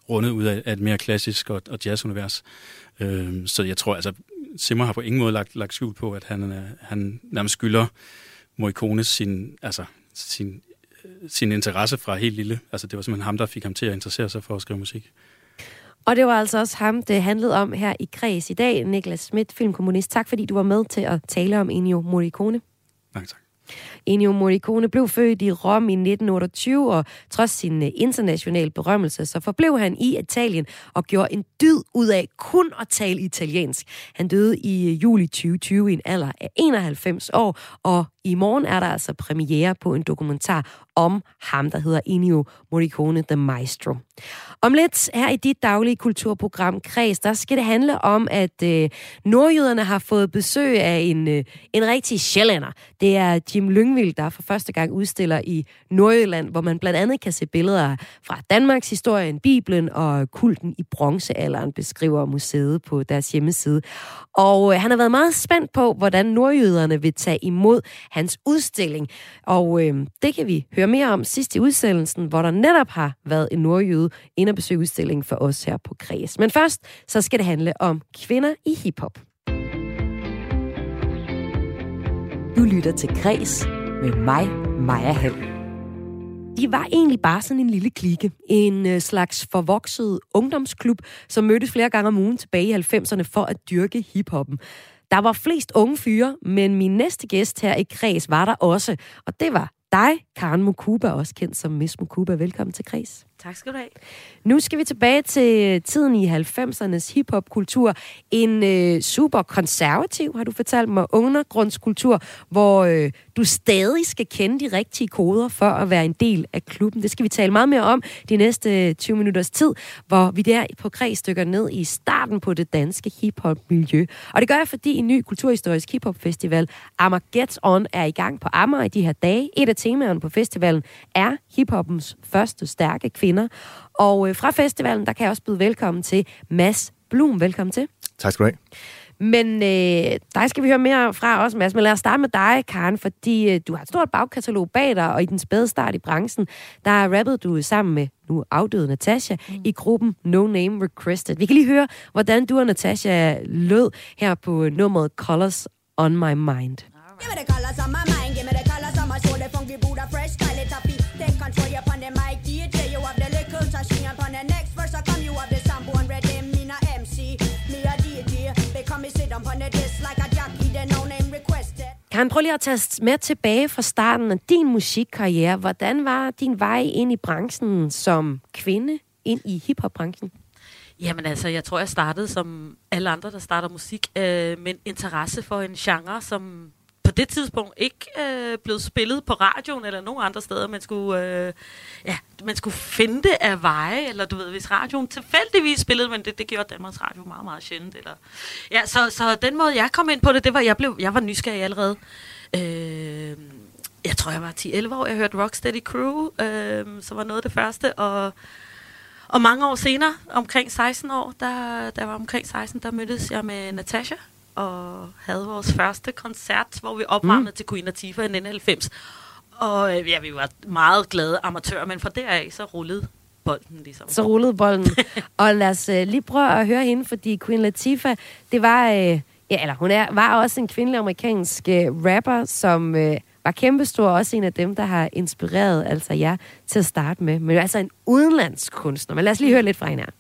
rundet ud af, et mere klassisk og, og jazzunivers. Øh, så jeg tror, altså, Simmer har på ingen måde lagt, lagt skjul på, at han, han nærmest skylder Morricone sin, altså, sin, sin interesse fra helt lille. Altså, det var simpelthen ham, der fik ham til at interessere sig for at skrive musik. Og det var altså også ham, det handlede om her i Kreds i dag. Niklas Schmidt, filmkommunist. Tak fordi du var med til at tale om Ennio Morricone. Nej, tak. Ennio Morricone blev født i Rom i 1928, og trods sin øh, internationale berømmelse, så forblev han i Italien og gjorde en dyd ud af kun at tale italiensk. Han døde i øh, juli 2020 i en alder af 91 år, og i morgen er der altså premiere på en dokumentar om ham, der hedder Ennio Morricone The Maestro. Om lidt her i dit daglige kulturprogram Kreds, der skal det handle om, at øh, nordjyderne har fået besøg af en, øh, en rigtig sjællander. Det er Kim Lyngvild, der for første gang udstiller i Nordjylland, hvor man blandt andet kan se billeder fra Danmarks historie, Bibelen og kulten i bronzealderen, beskriver museet på deres hjemmeside. Og øh, han har været meget spændt på, hvordan nordjyderne vil tage imod hans udstilling. Og øh, det kan vi høre mere om sidst i udsendelsen, hvor der netop har været en nordjyde ind og besøge udstillingen for os her på Kreds. Men først, så skal det handle om kvinder i hiphop. Du lytter til Græs med mig, Maja Hall. De var egentlig bare sådan en lille klike. En øh, slags forvokset ungdomsklub, som mødtes flere gange om ugen tilbage i 90'erne for at dyrke hiphoppen. Der var flest unge fyre, men min næste gæst her i Kreds var der også. Og det var dig, Karen Mukuba, også kendt som Miss Mukuba. Velkommen til Kreds. Tak skal du have. Nu skal vi tilbage til øh, tiden i 90'ernes hiphopkultur. En øh, super konservativ, har du fortalt mig, undergrundskultur, hvor øh, du stadig skal kende de rigtige koder for at være en del af klubben. Det skal vi tale meget mere om de næste øh, 20 minutters tid, hvor vi der på Kreds dykker ned i starten på det danske hiphop-miljø. Og det gør jeg, fordi en ny kulturhistorisk hiphop-festival, Get On, er i gang på Amager i de her dage. Et af temaerne på festivalen er hiphoppens første stærke kvinder. Og øh, fra festivalen, der kan jeg også byde velkommen til Mads Blum. Velkommen til. Tak skal du have. Men øh, dig skal vi høre mere fra også, Mads. Men lad os starte med dig, Karen, fordi øh, du har et stort bagkatalog bag dig, og i den spæde start i branchen, der rappede du sammen med nu afdøde Natasha mm. i gruppen No Name Requested. Vi kan lige høre, hvordan du og Natasha lød her på nummeret Colors on My Mind. Give me the colors on my mind, give me the Kan prøve lige at tage med tilbage fra starten af din musikkarriere. Hvordan var din vej ind i branchen som kvinde, ind i hiphop-branchen? Jamen altså, jeg tror, jeg startede som alle andre, der starter musik, øh, med en interesse for en genre, som det tidspunkt ikke øh, blevet spillet på radioen eller nogen andre steder. Man skulle, øh, ja, man skulle finde det af veje, eller du ved, hvis radioen tilfældigvis spillede, men det, det gjorde Danmarks Radio meget, meget sjældent. Eller, ja, så, så den måde, jeg kom ind på det, det var, jeg, blev, jeg var nysgerrig allerede. Øh, jeg tror, jeg var 10-11 år, jeg hørte Rocksteady Crew, øh, som var noget af det første, og og mange år senere, omkring 16 år, der, der var omkring 16, der mødtes jeg med Natasha, og havde vores første koncert, hvor vi opvarmede mm. til Queen Latifah i 1990. Og øh, ja, vi var meget glade amatører, men fra deraf så rullede bolden ligesom. Så rullede bolden. og lad os uh, lige prøve at høre hende, fordi Queen Latifah, det var, uh, ja, eller hun er, var også en kvindelig amerikansk uh, rapper, som uh, var kæmpestor, også en af dem, der har inspireret altså jer til at starte med. Men altså en udenlandsk kunstner. Men lad os lige høre lidt fra hende her.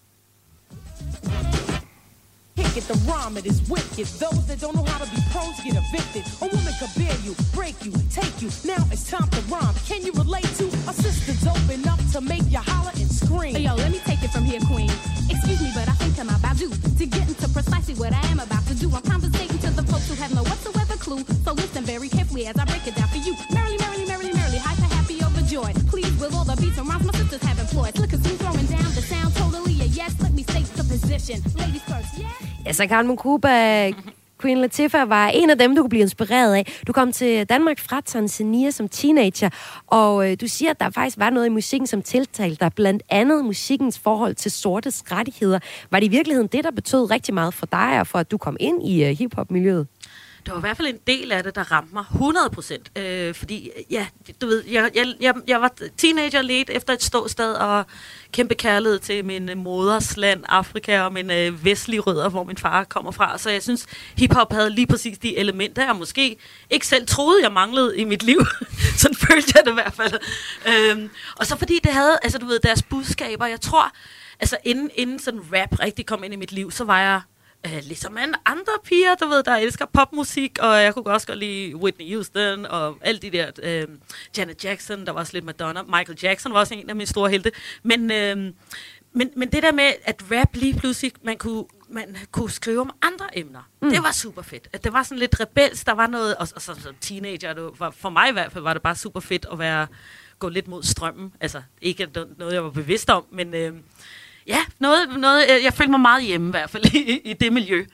It, the rhyme it is wicked. Those that don't know how to be pros get evicted. A woman could bear you, break you, take you. Now it's time to rhyme. Can you relate to a sister's open up to make you holler and scream? Hey, yo, let me take it from here, queen. Excuse me, but I think I'm about due to get into precisely what I am about to do. I'm conversating to the folks who have no whatsoever clue. So listen very carefully as I break it down for you. Merrily, merrily, merrily, merrily, hyper, happy, overjoyed. Please, with all the beats and rhymes my sisters have employed. Look, cause you throwing down the sound totally a yes. Let me state the position. Ladies first, yeah. Altså, Carmen Cuba, Queen Latifah var en af dem, du kunne blive inspireret af. Du kom til Danmark fra Tanzania som teenager, og øh, du siger, at der faktisk var noget i musikken, som tiltalte dig, blandt andet musikkens forhold til sortes rettigheder. Var det i virkeligheden det, der betød rigtig meget for dig, og for at du kom ind i øh, hiphop-miljøet? Der var i hvert fald en del af det, der ramte mig 100 procent. Øh, fordi, ja, du ved, jeg, jeg, jeg, jeg var teenager lidt efter et ståsted og kæmpe kærlighed til min øh, moders land, Afrika, og min øh, vestlige rødder, hvor min far kommer fra. Så jeg synes, hiphop havde lige præcis de elementer, jeg måske ikke selv troede, jeg manglede i mit liv. Sådan følte jeg det i hvert fald. Øh, og så fordi det havde, altså du ved, deres budskaber, jeg tror, altså inden, inden sådan rap rigtig kom ind i mit liv, så var jeg øh, ligesom en andre piger, du ved, der elsker popmusik, og jeg kunne også godt lide Whitney Houston, og alle de der, øh, Janet Jackson, der var også lidt Madonna, Michael Jackson var også en af mine store helte, men, øh, men, men det der med, at rap lige pludselig, man kunne, man kunne skrive om andre emner, mm. det var super fedt. At det var sådan lidt rebels, der var noget, og, og så, som teenager, det var, for mig i hvert fald, var det bare super fedt at være, gå lidt mod strømmen, altså ikke noget, jeg var bevidst om, men... Øh, Ja, noget, noget, øh, jeg følte mig meget hjemme i hvert fald i, i det miljø.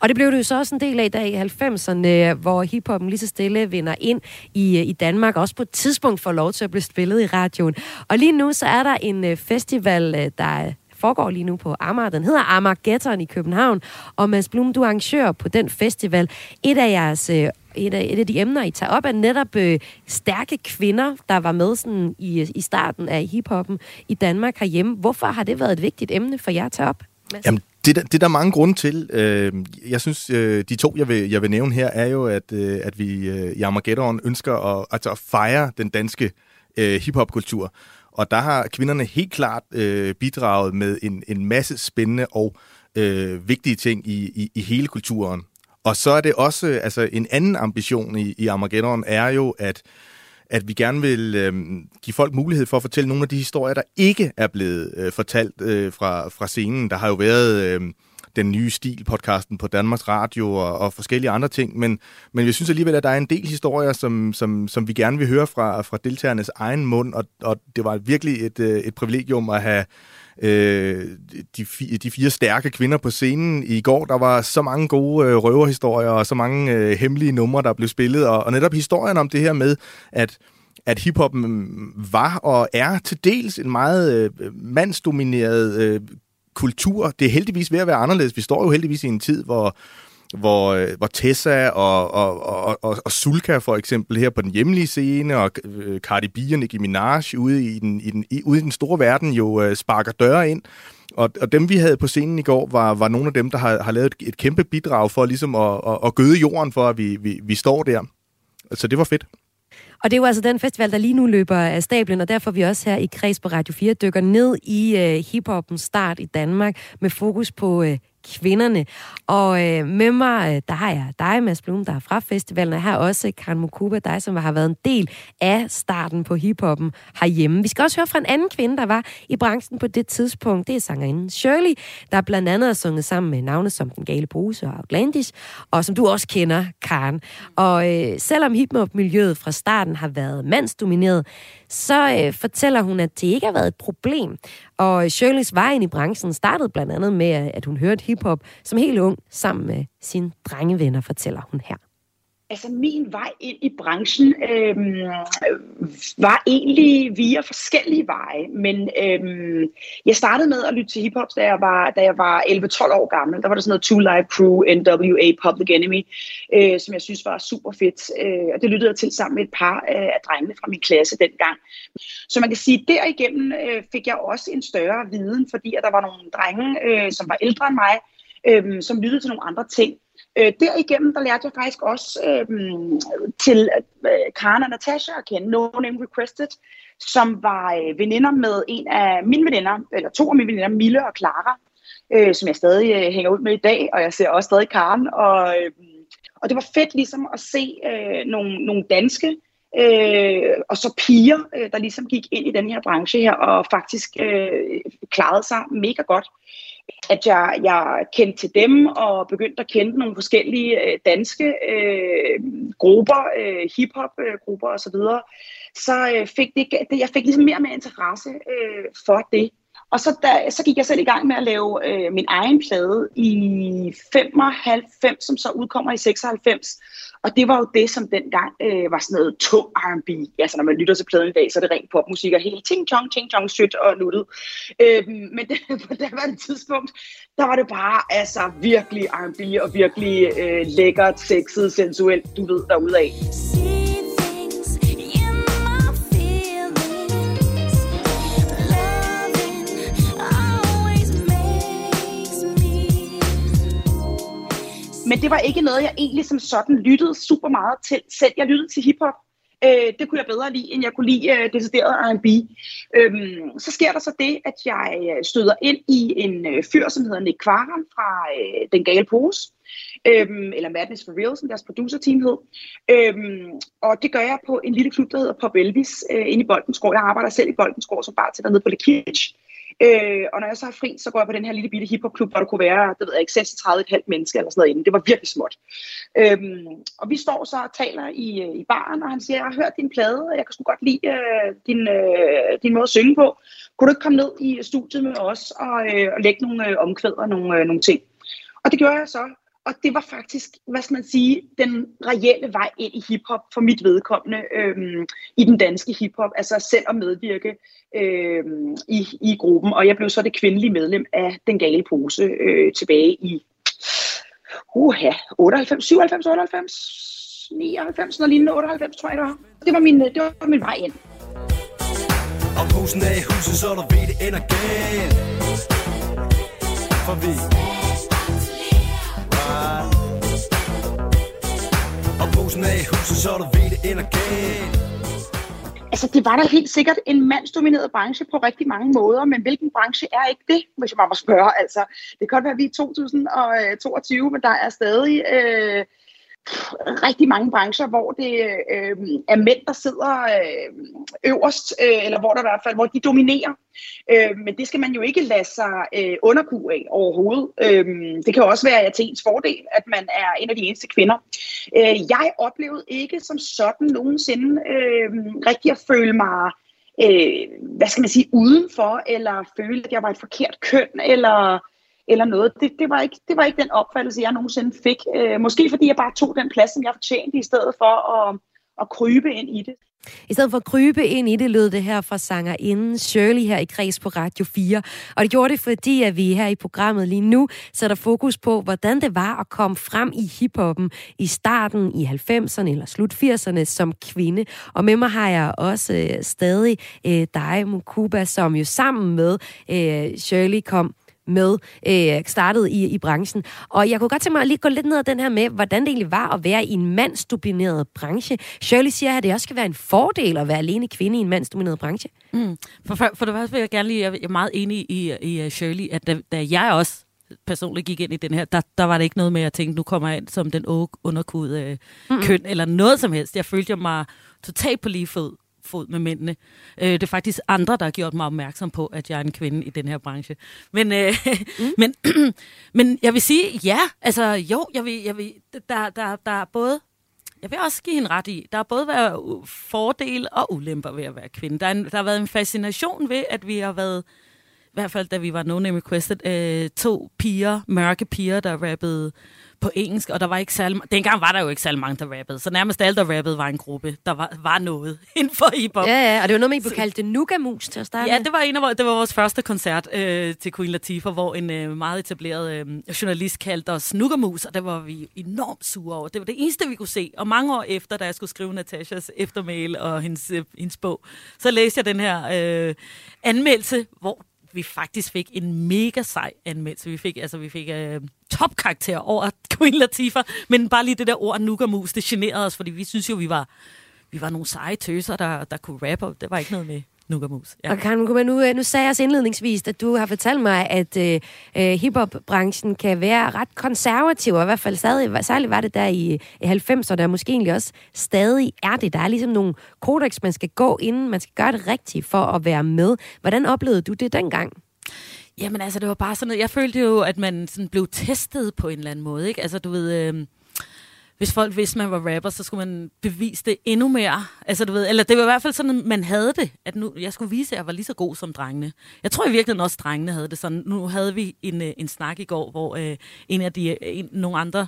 Og det blev det jo så også en del af i dag i 90'erne, hvor hiphoppen lige så stille vinder ind i, øh, i Danmark, også på et tidspunkt får lov til at blive spillet i radioen. Og lige nu så er der en øh, festival, der foregår lige nu på Amager. Den hedder Amager Ghettoen i København. Og Mads Blum, du er arrangør på den festival. Et af jeres et af, et af de emner, I tager op, er netop øh, stærke kvinder, der var med sådan, i, i starten af hiphoppen i Danmark herhjemme. Hvorfor har det været et vigtigt emne for jer at tage op? Jamen, Det, det er der mange grunde til. Øh, jeg synes, øh, de to, jeg vil, jeg vil nævne her, er jo, at, øh, at vi øh, i Armageddon ønsker at, altså at fejre den danske øh, hiphop-kultur. Og der har kvinderne helt klart øh, bidraget med en, en masse spændende og øh, vigtige ting i, i, i hele kulturen. Og så er det også, altså en anden ambition i, i Armageddon er jo, at at vi gerne vil øh, give folk mulighed for at fortælle nogle af de historier, der ikke er blevet øh, fortalt øh, fra, fra scenen. Der har jo været øh, den nye Stil-podcasten på Danmarks Radio og, og forskellige andre ting, men, men jeg synes alligevel, at der er en del historier, som, som, som vi gerne vil høre fra, fra deltagernes egen mund, og, og det var virkelig et, øh, et privilegium at have øh, de, de fire stærke kvinder på scenen i går. Der var så mange gode øh, røverhistorier og så mange øh, hemmelige numre, der blev spillet. Og, og netop historien om det her med, at at hiphoppen mm, var og er til dels en meget øh, mandsdomineret øh, kultur. Det er heldigvis ved at være anderledes. Vi står jo heldigvis i en tid, hvor hvor, øh, hvor Tessa og, og, og, og, og Sulka for eksempel her på den hjemlige scene, og øh, Cardi B og Nicki Minaj ude i den, i den, i, ude i den store verden jo øh, sparker døre ind. Og, og dem, vi havde på scenen i går, var, var nogle af dem, der har, har lavet et, et kæmpe bidrag for ligesom at, at, at gøde jorden for, at vi, vi, vi står der. Så det var fedt. Og det er jo altså den festival, der lige nu løber af stablen, og derfor vi også her i Kreds på Radio 4 dykker ned i øh, hiphoppens start i Danmark med fokus på øh, kvinderne. Og øh, med mig, øh, der har jeg dig, Mads Blum, der er fra festivalen, og jeg har også Karen Mukuba, dig, som har været en del af starten på hiphoppen herhjemme. Vi skal også høre fra en anden kvinde, der var i branchen på det tidspunkt. Det er sangerinden Shirley, der blandt andet har sunget sammen med navne som Den Gale Bruse og Outlandish, og som du også kender, Karen. Og øh, selvom hiphop-miljøet fra starten har været mandsdomineret, så øh, fortæller hun, at det ikke har været et problem. Og Shirleys vej ind i branchen startede blandt andet med, at hun hørte hiphop som helt ung sammen med sine drengevenner, fortæller hun her. Altså min vej ind i branchen øhm, var egentlig via forskellige veje, men øhm, jeg startede med at lytte til hiphop, da jeg var, da jeg var 11-12 år gammel. Der var der sådan noget Two Live Crew, NWA, Public Enemy, øh, som jeg synes var super fedt. Øh, og det lyttede jeg til sammen med et par øh, af drengene fra min klasse dengang. Så man kan sige, at derigennem øh, fik jeg også en større viden, fordi at der var nogle drenge, øh, som var ældre end mig, øh, som lyttede til nogle andre ting. Øh, derigennem, der lærte jeg faktisk også øh, til øh, Karen og Natasha at kende, No Name Requested, som var øh, veninder med en af mine veninder, eller to af mine veninder, Mille og Clara, øh, som jeg stadig øh, hænger ud med i dag, og jeg ser også stadig Karen. Og, øh, og det var fedt ligesom at se øh, nogle, nogle danske øh, og så piger, øh, der ligesom gik ind i den her branche her, og faktisk øh, klarede sig mega godt at jeg, jeg kendte til dem og begyndte at kende nogle forskellige øh, danske øh, grupper, øh, hiphop-grupper øh, osv., så, så øh, fik det, jeg fik ligesom mere og mere interesse øh, for det. Og så, da, så gik jeg selv i gang med at lave øh, min egen plade i 95, som så udkommer i 96. Og det var jo det, som dengang øh, var sådan noget tung R&B. Altså når man lytter til pladen i dag, så er det rent popmusik og helt ting-tong, ting-tong, sødt og nuttet. Øh, men det, på det var et tidspunkt, der var det bare altså virkelig R&B og virkelig øh, lækkert, sexet, sensuelt, du ved, derudaf. Men det var ikke noget, jeg egentlig som sådan lyttede super meget til selv. Jeg lyttede til hiphop. Øh, det kunne jeg bedre lide, end jeg kunne lide øh, decideret R&B. Øhm, så sker der så det, at jeg øh, støder ind i en øh, fyr, som hedder Nick Kvaran fra øh, Den Gale Pose. Øhm, eller Madness for Real, som deres producerteam hed. Øhm, og det gør jeg på en lille klub, der hedder Pop Elvis, øh, inde i Boldensgård. Jeg arbejder selv i Boldensgård som bare til dernede på Le Kitsch. Øh, og når jeg så har fri, så går jeg på den her lille bitte hiphopklub, hvor der kunne være, det ved jeg ikke, 36,5 mennesker eller sådan noget inden. Det var virkelig småt. Øhm, og vi står så og taler i, øh, i baren, og han siger, jeg har hørt din plade, og jeg kan sgu godt lide øh, din, øh, din måde at synge på. Kunne du ikke komme ned i studiet med os og, øh, og lægge nogle øh, omkvæd og nogle, øh, nogle ting? Og det gjorde jeg så, og det var faktisk, hvad skal man sige, den reelle vej ind i hiphop for mit vedkommende øhm, i den danske hiphop, altså selv at medvirke øhm, i, i gruppen. Og jeg blev så det kvindelige medlem af Den Gale Pose øh, tilbage i uha, 98, 97, 98, 99, noget lignende, 98 tror jeg det var. Det var min, øh, det var min vej ind. Og posen er i huset, så du ved, det ender galt for vi Og af huset, så du ved det ender galt Altså, det var da helt sikkert en mandsdomineret branche på rigtig mange måder, men hvilken branche er ikke det, hvis jeg bare må spørge? Altså, det kan godt være, at vi er 2022, øh, men der er stadig øh, rigtig mange brancher, hvor det øh, er mænd, der sidder øh, øverst, øh, eller hvor der i hvert fald, hvor de dominerer. Øh, men det skal man jo ikke lade sig øh, underkue af overhovedet. Øh, det kan jo også være til ens fordel, at man er en af de eneste kvinder. Øh, jeg oplevede ikke som sådan nogensinde øh, rigtig at føle mig øh, hvad skal man sige, udenfor, eller føle, at jeg var et forkert køn, eller eller noget. Det, det, var ikke, det var ikke den opfattelse, jeg nogensinde fik. Øh, måske fordi jeg bare tog den plads, som jeg fortjente, i stedet for at, at krybe ind i det. I stedet for at krybe ind i det, lød det her fra sangerinden Shirley her i Kreds på Radio 4. Og det gjorde det, fordi at vi her i programmet lige nu sætter fokus på, hvordan det var at komme frem i hiphoppen i starten i 90'erne eller slut 80'erne som kvinde. Og med mig har jeg også øh, stadig øh, dig, Mukuba, som jo sammen med øh, Shirley kom med, øh, startede i, i branchen. Og jeg kunne godt tænke mig at lige gå lidt ned ad den her med, hvordan det egentlig var at være i en mandsdomineret branche. Shirley siger, at det også skal være en fordel at være alene kvinde i en mandsdomineret branche. Mm. For, for, for det første vil jeg gerne lige, jeg er meget enig i, i uh, Shirley, at da, da jeg også personligt gik ind i den her, der, der var det ikke noget med, at jeg tænkte, nu kommer jeg ind som den underkude øh, mm-hmm. køn, eller noget som helst. Jeg følte mig totalt på lige fod fod med mændene. Øh, det er faktisk andre, der har gjort mig opmærksom på, at jeg er en kvinde i den her branche. Men, øh, mm. men, men jeg vil sige, ja, altså jo, jeg vil, jeg vil, der, der, der er både jeg vil også give hende ret i, der har både været fordele og ulemper ved at være kvinde. Der, er en, der har været en fascination ved, at vi har været, i hvert fald da vi var No Name Requested, øh, to piger, mørke piger, der rappede på engelsk, og der var ikke særlig... Dengang var der jo ikke særlig mange, der rappede, så nærmest alle, der rappede, var en gruppe. Der var, var noget inden for hiphop. Ja, ja, og det var noget I blev kaldt det Nugamus til at starte Ja, det var, en af, det var vores første koncert øh, til Queen Latifah, hvor en øh, meget etableret øh, journalist kaldte os Nugamus, og det var vi enormt sure over. Det var det eneste, vi kunne se. Og mange år efter, da jeg skulle skrive Natashas eftermail og hendes, øh, hendes bog, så læste jeg den her øh, anmeldelse, hvor vi faktisk fik en mega sej anmeldelse. Vi fik, altså, vi fik øh, topkarakter over Queen Latifah, men bare lige det der ord nugamus, det generede os, fordi vi synes jo, vi var, vi var nogle seje tøser, der, der kunne rappe, og det var ikke noget med Nugamus. Ja. Og Karen Mukuba, nu, nu sagde jeg også indledningsvis, at du har fortalt mig, at øh, øh, hiphop-branchen kan være ret konservativ, og i hvert fald stadig, særligt var det der i, i 90'erne, og måske egentlig også stadig er det. Der er ligesom nogle kodex, man skal gå inden, man skal gøre det rigtigt for at være med. Hvordan oplevede du det dengang? Jamen altså, det var bare sådan noget, jeg følte jo, at man sådan blev testet på en eller anden måde, ikke? Altså, du ved... Øh, hvis folk vidste, man var rapper, så skulle man bevise det endnu mere. Altså, du ved, eller det var i hvert fald sådan, at man havde det, at nu, jeg skulle vise, at jeg var lige så god som drengene. Jeg tror i virkeligheden også, at drengene havde det sådan. Nu havde vi en, øh, en snak i går, hvor øh, en af de, øh, en, nogle andre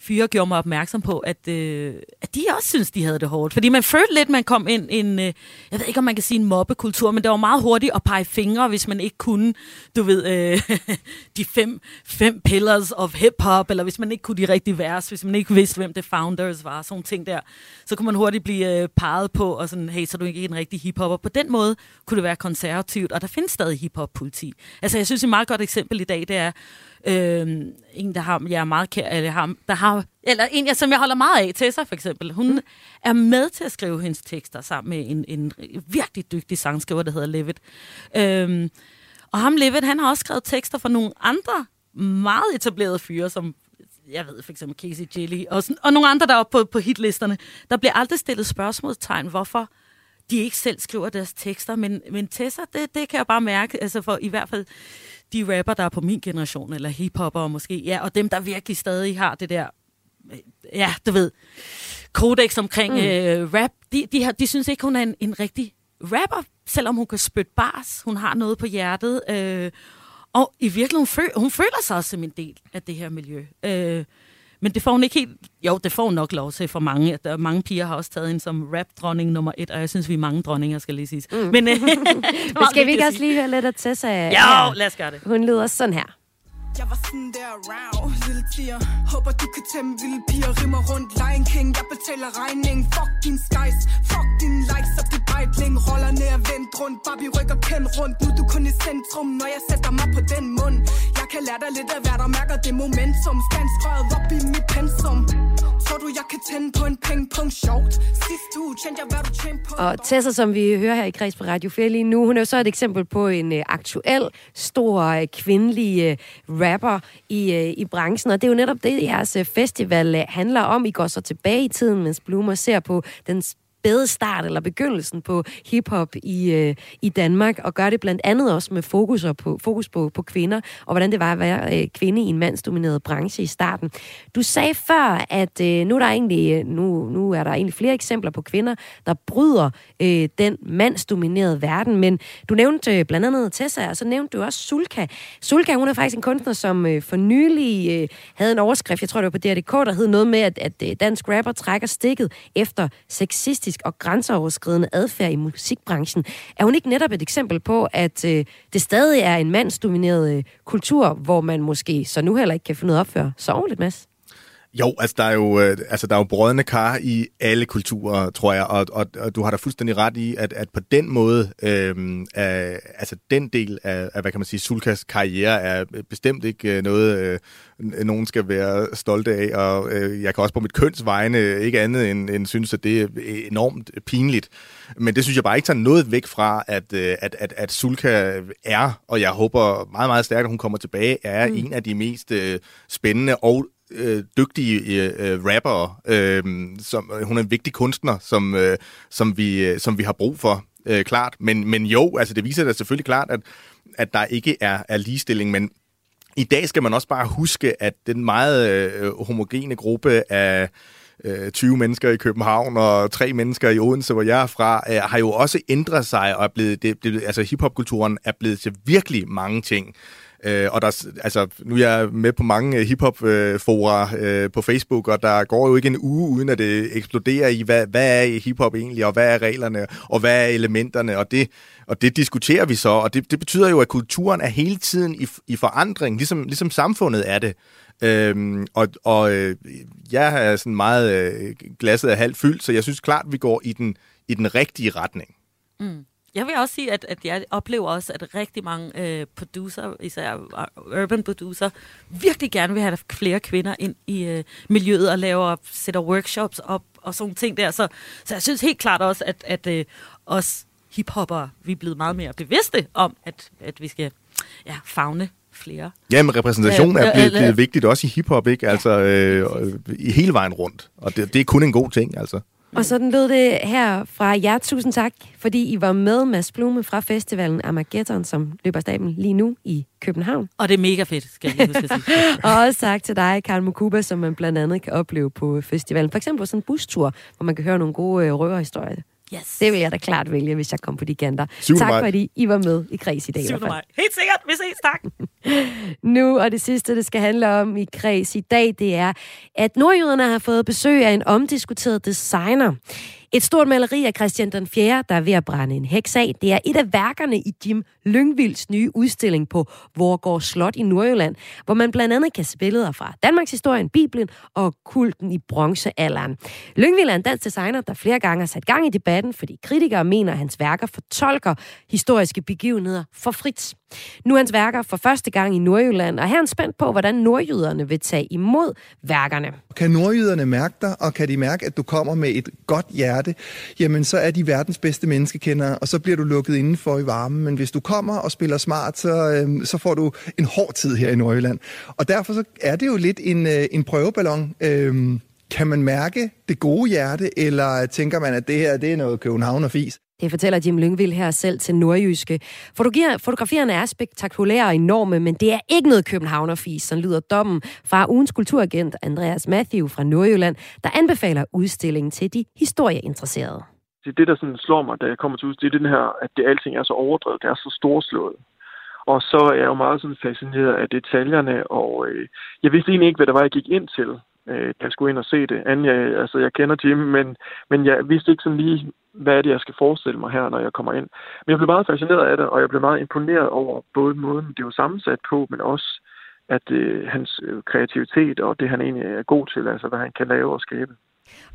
fyre gjorde mig opmærksom på, at, øh, at de også synes, de havde det hårdt. Fordi man følte lidt, man kom ind i en, øh, jeg ved ikke, om man kan sige en mobbekultur, men det var meget hurtigt at pege fingre, hvis man ikke kunne, du ved, øh, de fem, fem pillars of hip-hop, eller hvis man ikke kunne de rigtige vers, hvis man ikke vidste, hvem the founders var, sådan ting der. Så kunne man hurtigt blive øh, peget på, og sådan, hey, så er du ikke en rigtig hiphopper. På den måde kunne det være konservativt, og der findes stadig hiphop-politi. Altså, jeg synes, et meget godt eksempel i dag, det er, Øh, en, der har, jeg er meget kær, eller, har, der har, eller en, jeg, som jeg holder meget af, Tessa for eksempel. Hun mm. er med til at skrive hendes tekster sammen med en, en virkelig dygtig sangskriver, der hedder Levitt. Øh, og ham Levitt, han har også skrevet tekster for nogle andre meget etablerede fyre, som jeg ved for eksempel Casey Jelly, og, sådan, og nogle andre, der er på, på hitlisterne. Der bliver aldrig stillet spørgsmålstegn, hvorfor de ikke selv skriver deres tekster, men, men Tessa, det, det kan jeg bare mærke, altså for i hvert fald de rapper, der er på min generation, eller hiphopper måske, ja, og dem, der virkelig stadig har det der, ja, du ved, kodex omkring mm. øh, rap, de, de, har, de synes ikke, hun er en, en rigtig rapper, selvom hun kan spytte bars, hun har noget på hjertet, øh, og i virkeligheden, hun, føl, hun føler sig også som en del af det her miljø. Øh, men det får hun ikke helt... Jo, det får hun nok lov til for mange. Der, mange piger har også taget hende som rap-dronning nummer et, og jeg synes, vi er mange dronninger, skal lige sige. Mm. Men, øh, Men skal vi ikke også lige høre lidt af Tessa? Jo, lad os gøre det. Hun lyder sådan her. Jeg var sådan der around, lille tier Håber du kan tæmme vilde piger Rimmer rundt, Lion King Jeg betaler regning Fuck din skies, fuck din likes Op det Breitling Roller ned og vendt rundt. Barbie rykker kendt rundt. Nu er du kun i centrum, når jeg sætter mig på den mund. Jeg kan lære dig lidt af hvad der mærker det momentum. Skanskrevet op i mit pensum. Tror du, jeg kan tænde på en pengpong sjovt? Sidst uge tjente jeg, hvad du tjente på. Og Tessa, som vi hører her i Kreds på Radio 4 lige nu, hun er jo så et eksempel på en øh, aktuel, stor, øh, kvindelig øh, rapper i, i branchen. Og det er jo netop det, jeres festival handler om. I går så tilbage i tiden, mens Bloomer ser på den spæde start eller begyndelsen på hiphop i, øh, i Danmark, og gør det blandt andet også med fokus på, fokus på, på kvinder, og hvordan det var at være øh, kvinde i en mandsdomineret branche i starten. Du sagde før, at øh, nu, er der egentlig, øh, nu, nu er der egentlig flere eksempler på kvinder, der bryder øh, den mandsdominerede verden, men du nævnte øh, blandt andet Tessa, og så nævnte du også Sulka. Sulka, hun er faktisk en kunstner, som øh, for nylig øh, havde en overskrift, jeg tror det var på DRDK, der hed noget med, at, at øh, dansk rapper trækker stikket efter sexistisk og grænseoverskridende adfærd i musikbranchen. Er hun ikke netop et eksempel på, at øh, det stadig er en mandsdomineret øh, kultur, hvor man måske så nu heller ikke kan finde ud af at opføre så ordentligt, Mads? Jo, altså der er jo, øh, altså, der er jo brødende kar i alle kulturer, tror jeg, og, og, og du har da fuldstændig ret i, at, at på den måde, øh, er, altså den del af, af, hvad kan man sige, Sulkas karriere er bestemt ikke øh, noget, øh, nogen skal være stolte af, og øh, jeg kan også på mit køns vegne ikke andet end, end synes, at det er enormt pinligt. Men det synes jeg bare ikke tager noget væk fra, at, øh, at, at, at Sulka er, og jeg håber meget, meget stærkt, at hun kommer tilbage, er mm. en af de mest øh, spændende og øh, dygtige øh, øh rapper. Øh, som, øh, hun er en vigtig kunstner, som, øh, som, vi, øh, som vi har brug for, øh, klart. Men, men jo, altså det viser da selvfølgelig klart, at, at der ikke er, er ligestilling, men i dag skal man også bare huske, at den meget øh, homogene gruppe af øh, 20 mennesker i København og tre mennesker i Odense, hvor jeg er fra, øh, har jo også ændret sig og er blevet, det, det, altså hiphopkulturen er blevet til virkelig mange ting. Øh, og der, altså, nu er jeg med på mange øh, hiphop-fora øh, øh, på Facebook, og der går jo ikke en uge, uden at det eksploderer i, hvad, hvad er hiphop egentlig, og hvad er reglerne, og hvad er elementerne, og det, og det diskuterer vi så, og det, det betyder jo, at kulturen er hele tiden i, i forandring, ligesom, ligesom samfundet er det. Øhm, og og øh, jeg er sådan meget øh, glasset af halvt fyldt, så jeg synes klart, at vi går i den, i den rigtige retning. Mm. Jeg vil også sige, at, at jeg oplever også, at rigtig mange øh, producer, især urban producer, virkelig gerne vil have flere kvinder ind i øh, miljøet og laver, sætter workshops op og sådan ting der. Så, så jeg synes helt klart også, at, at øh, os hiphopper, vi er blevet meget mere bevidste om, at, at vi skal ja, fagne flere. Ja, men repræsentation er blevet, blevet vigtigt også i hiphop, ikke? Altså, øh, hele vejen rundt. Og det, det er kun en god ting, altså. Og sådan lød det her fra jer. Tusind tak, fordi I var med, Mads Blume fra festivalen Armageddon, som løber staben lige nu i København. Og det er mega fedt, skal jeg huske at sige. og også tak til dig, Karl Mukuba, som man blandt andet kan opleve på festivalen. For eksempel på sådan en bustur, hvor man kan høre nogle gode øh, røverhistorier. Yes. Det vil jeg da klart vælge, hvis jeg kom på de kanter. Tak fordi I var med i Kreds i dag. i hvert fald. mig. Helt sikkert. Vi ses. Tak. Nu, og det sidste, det skal handle om i Kreds i dag, det er, at nordjyderne har fået besøg af en omdiskuteret designer. Et stort maleri af Christian den 4., der er ved at brænde en heks af, det er et af værkerne i Jim Lyngvilds nye udstilling på Vorgård Slot i Nordjylland, hvor man blandt andet kan se billeder fra Danmarks historien, Bibelen og kulten i bronzealderen. Lyngvild er en dansk designer, der flere gange har sat gang i debatten, fordi kritikere mener, at hans værker fortolker historiske begivenheder for frit. Nu er hans værker for første gang i Nordjylland, og her er han spændt på, hvordan nordjyderne vil tage imod værkerne. Kan nordjyderne mærke dig, og kan de mærke, at du kommer med et godt hjerte, jamen så er de verdens bedste menneskekendere, og så bliver du lukket indenfor i varmen. Men hvis du kommer og spiller smart, så, øh, så får du en hård tid her i Nordjylland. Og derfor så er det jo lidt en, øh, en prøveballon. Øh, kan man mærke det gode hjerte, eller tænker man, at det her det er noget København og fis? Det fortæller Jim Lyngvild her selv til Nordjyske. Fotografierne er spektakulære og enorme, men det er ikke noget københavnerfis, som lyder dommen fra ugens kulturagent Andreas Matthew fra Nordjylland, der anbefaler udstillingen til de historieinteresserede. Det er det, der sådan slår mig, da jeg kommer til udstillingen, det er den her, at det alting er så overdrevet, det er så storslået. Og så er jeg jo meget sådan fascineret af detaljerne, og øh, jeg vidste egentlig ikke, hvad der var, jeg gik ind til, øh, da jeg skulle ind og se det. Anden, jeg, altså, jeg kender Jim, men, men jeg vidste ikke sådan lige, hvad er det, jeg skal forestille mig her, når jeg kommer ind. Men jeg blev meget fascineret af det, og jeg blev meget imponeret over både måden, det var sammensat på, men også at øh, hans øh, kreativitet og det, han egentlig er god til, altså hvad han kan lave og skabe.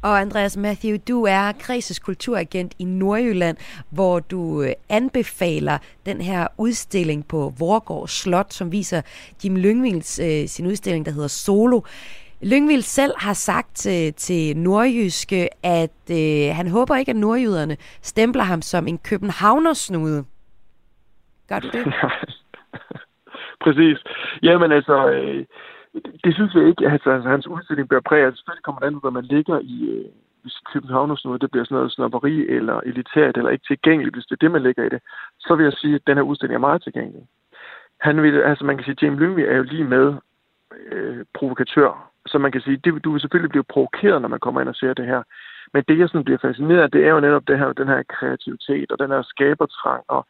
Og Andreas Matthew, du er Kreses kulturagent i Nordjylland, hvor du øh, anbefaler den her udstilling på Vorgård Slot, som viser Jim Lyngvilds øh, sin udstilling, der hedder Solo. Lyngvild selv har sagt til, til Nordjyske, at øh, han håber ikke, at nordjyderne stempler ham som en københavnersnude. Gør du det? Præcis. Jamen altså, øh, det synes jeg ikke. Altså, altså hans udstilling bør præge. Altså, selvfølgelig kommer det an på, hvad man ligger i, øh, hvis Københavnersnude, det bliver sådan noget snopperi eller elitært eller ikke tilgængeligt, hvis det er det, man lægger i det, så vil jeg sige, at den her udstilling er meget tilgængelig. Han vil, altså man kan sige, at James Lyngvi er jo lige med øh, provokatør. Så man kan sige, det, du vil selvfølgelig blive provokeret, når man kommer ind og ser det her. Men det, jeg sådan bliver fascineret af, det er jo netop det her, den her kreativitet og den her skabertrang og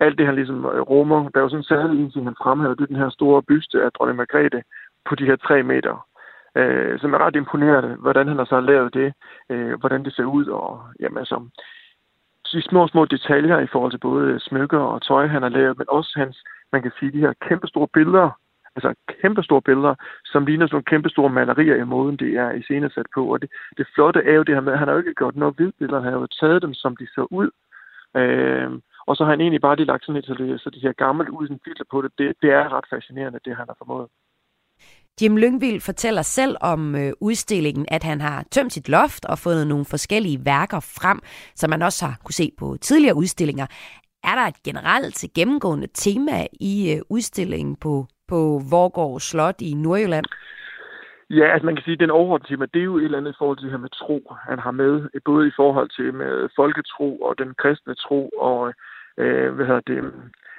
alt det, han ligesom øh, rummer. Der er jo sådan en særlig en ting, han fremhæver, det er den her store byste af dronning Margrethe, på de her tre meter, øh, som er ret imponerende, hvordan han har så lavet det, øh, hvordan det ser ud, og jamen, altså, de små, små detaljer i forhold til både smykker og tøj, han har lavet, men også hans, man kan sige, de her kæmpe store billeder, altså kæmpestore billeder, som ligner sådan nogle kæmpestore malerier i måden, det er iscenesat på. Og det, det flotte er jo det her med, at han har jo ikke gjort noget ved billeder, han har jo taget dem, som de så ud. Øh, og så har han egentlig bare lige lagt sådan et, så det, så det her gammelt ud, sådan filter på det. det. Det er ret fascinerende, det han har formået. Jim Lyngvild fortæller selv om øh, udstillingen, at han har tømt sit loft og fundet nogle forskellige værker frem, som man også har kunne se på tidligere udstillinger. Er der et generelt gennemgående tema i øh, udstillingen på, på Vorgård Slot i Nordjylland? Ja, altså man kan sige, at den overordnede tema, det er jo et eller andet i forhold til det her med tro, han har med, både i forhold til med folketro og den kristne tro, og øh, hvad hedder det,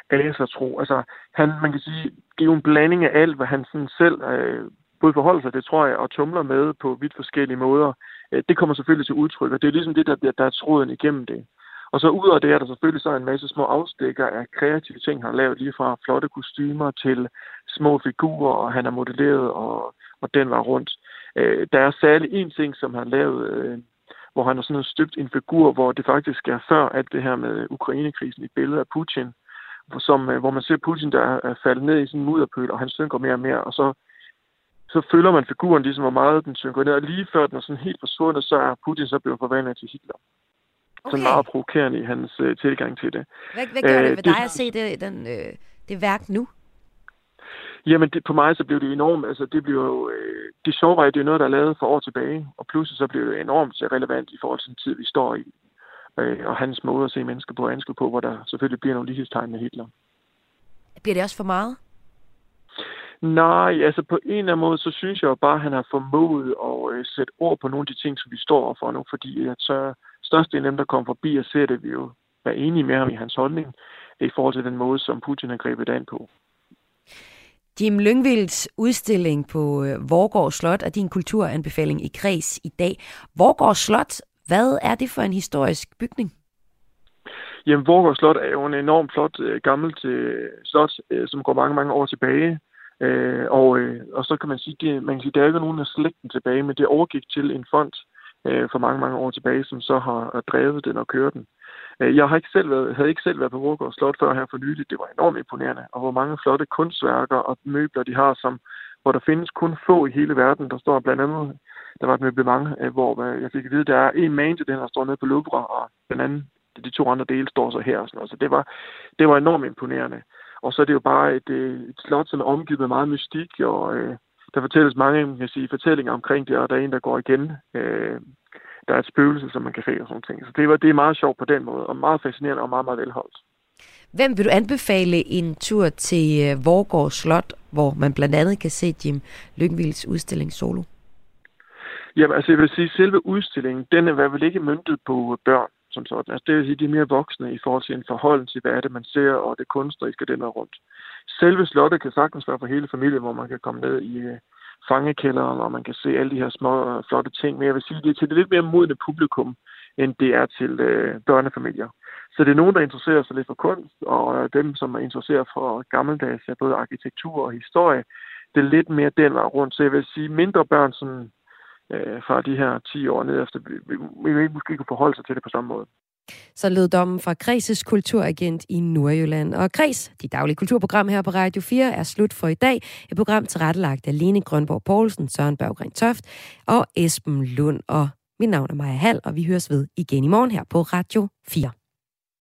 asertro. Altså, han, man kan sige, det er jo en blanding af alt, hvad han sådan selv øh, både forholder sig, det tror jeg, og tumler med på vidt forskellige måder. Øh, det kommer selvfølgelig til udtryk, og det er ligesom det, der, der er tråden igennem det. Og så ud af det er der selvfølgelig så en masse små afstikker af kreative ting, han har lavet, lige fra flotte kostymer til små figurer, og han har modelleret, og, og den var rundt. Øh, der er særlig en ting, som han lavet, øh, hvor han har sådan støbt en figur, hvor det faktisk er før alt det her med Ukrainekrisen i billedet af Putin, som, øh, hvor man ser Putin, der er faldet ned i sådan en mudderpøl, og han synker mere og mere, og så, så følger man figuren ligesom, hvor meget den synker ned, og lige før den er sådan helt forsvundet, så er Putin så blevet forvandlet til Hitler. Okay. Så meget provokerende i hans øh, tilgang til det. Hvad, hvad gør øh, det ved dig at se det, den, øh, det værk nu? Jamen, det, på mig så blev det enormt, altså det blev jo, øh, det sjove var, at det er noget, der er lavet for år tilbage, og pludselig så blev det enormt relevant i forhold til den tid, vi står i øh, og hans måde at se mennesker på og på, hvor der selvfølgelig bliver nogle lighedstegn med Hitler. Bliver det også for meget? Nej, altså på en eller anden måde, så synes jeg jo bare, at han har formået at øh, sætte ord på nogle af de ting, som vi står for nu, fordi at så størstedelen af dem, der kommer forbi og ser det, vi jo er enige med ham i hans holdning, i forhold til den måde, som Putin har grebet an på. Jim Lyngvilds udstilling på øh, Vorgård Slot er din kulturanbefaling i kreds i dag. Vorgård Slot hvad er det for en historisk bygning? Jamen, Vorgård Slot er jo en enormt flot øh, gammelt øh, slot, øh, som går mange, mange år tilbage. Øh, og, øh, og så kan man sige, det, man kan sige, der er ikke nogen af slægten tilbage, men det overgik til en fond øh, for mange, mange år tilbage, som så har drevet den og kørt den. Øh, Øh, jeg har ikke selv været, havde ikke selv været på Vorgård Slot før her for nylig. Det var enormt imponerende, og hvor mange flotte kunstværker og møbler de har, som, hvor der findes kun få i hele verden. Der står blandt andet der var et møblement, øh, hvor jeg fik at vide, der er en main til den, der står nede på Louvre, og den anden, de to andre dele står så her. Og sådan noget. Så det var, det var enormt imponerende. Og så er det jo bare et, øh, et slot, som er omgivet med meget mystik, og øh, der fortælles mange kan sige, fortællinger omkring det, og der er en, der går igen. Øh, der er et spøgelse, som man kan se og sådan ting. Så det, var, det er meget sjovt på den måde, og meget fascinerende og meget, meget velholdt. Hvem vil du anbefale en tur til Vorgård Slot, hvor man blandt andet kan se Jim Lyngvilds udstilling Solo? Jamen, altså jeg vil sige, at selve udstillingen, den er vel ikke myndet på børn som sådan. Altså det vil sige, de er mere voksne i forhold til en forhold til, hvad er det, man ser, og det kunstneriske, den er rundt. Selve slottet kan sagtens være for hele familien, hvor man kan komme ned i øh, fangekælderen, og man kan se alle de her små øh, flotte ting. Men jeg vil sige, det er til det lidt mere modne publikum, end det er til øh, børnefamilier. Så det er nogen, der interesserer sig lidt for kunst, og øh, dem, som er interesseret for gammeldags, både arkitektur og historie, det er lidt mere den vej rundt. Så jeg vil sige, mindre børn, som øh, fra de her 10 år ned efter, vi, vi, vi måske kunne forholde sig til det på samme måde. Så lød dommen fra Kreses kulturagent i Nordjylland. Og Kres, de daglige kulturprogram her på Radio 4, er slut for i dag. Et program tilrettelagt af Lene Grønborg Poulsen, Søren Berggren Toft og Esben Lund. Og Mit navn er Maja Hall, og vi høres ved igen i morgen her på Radio 4.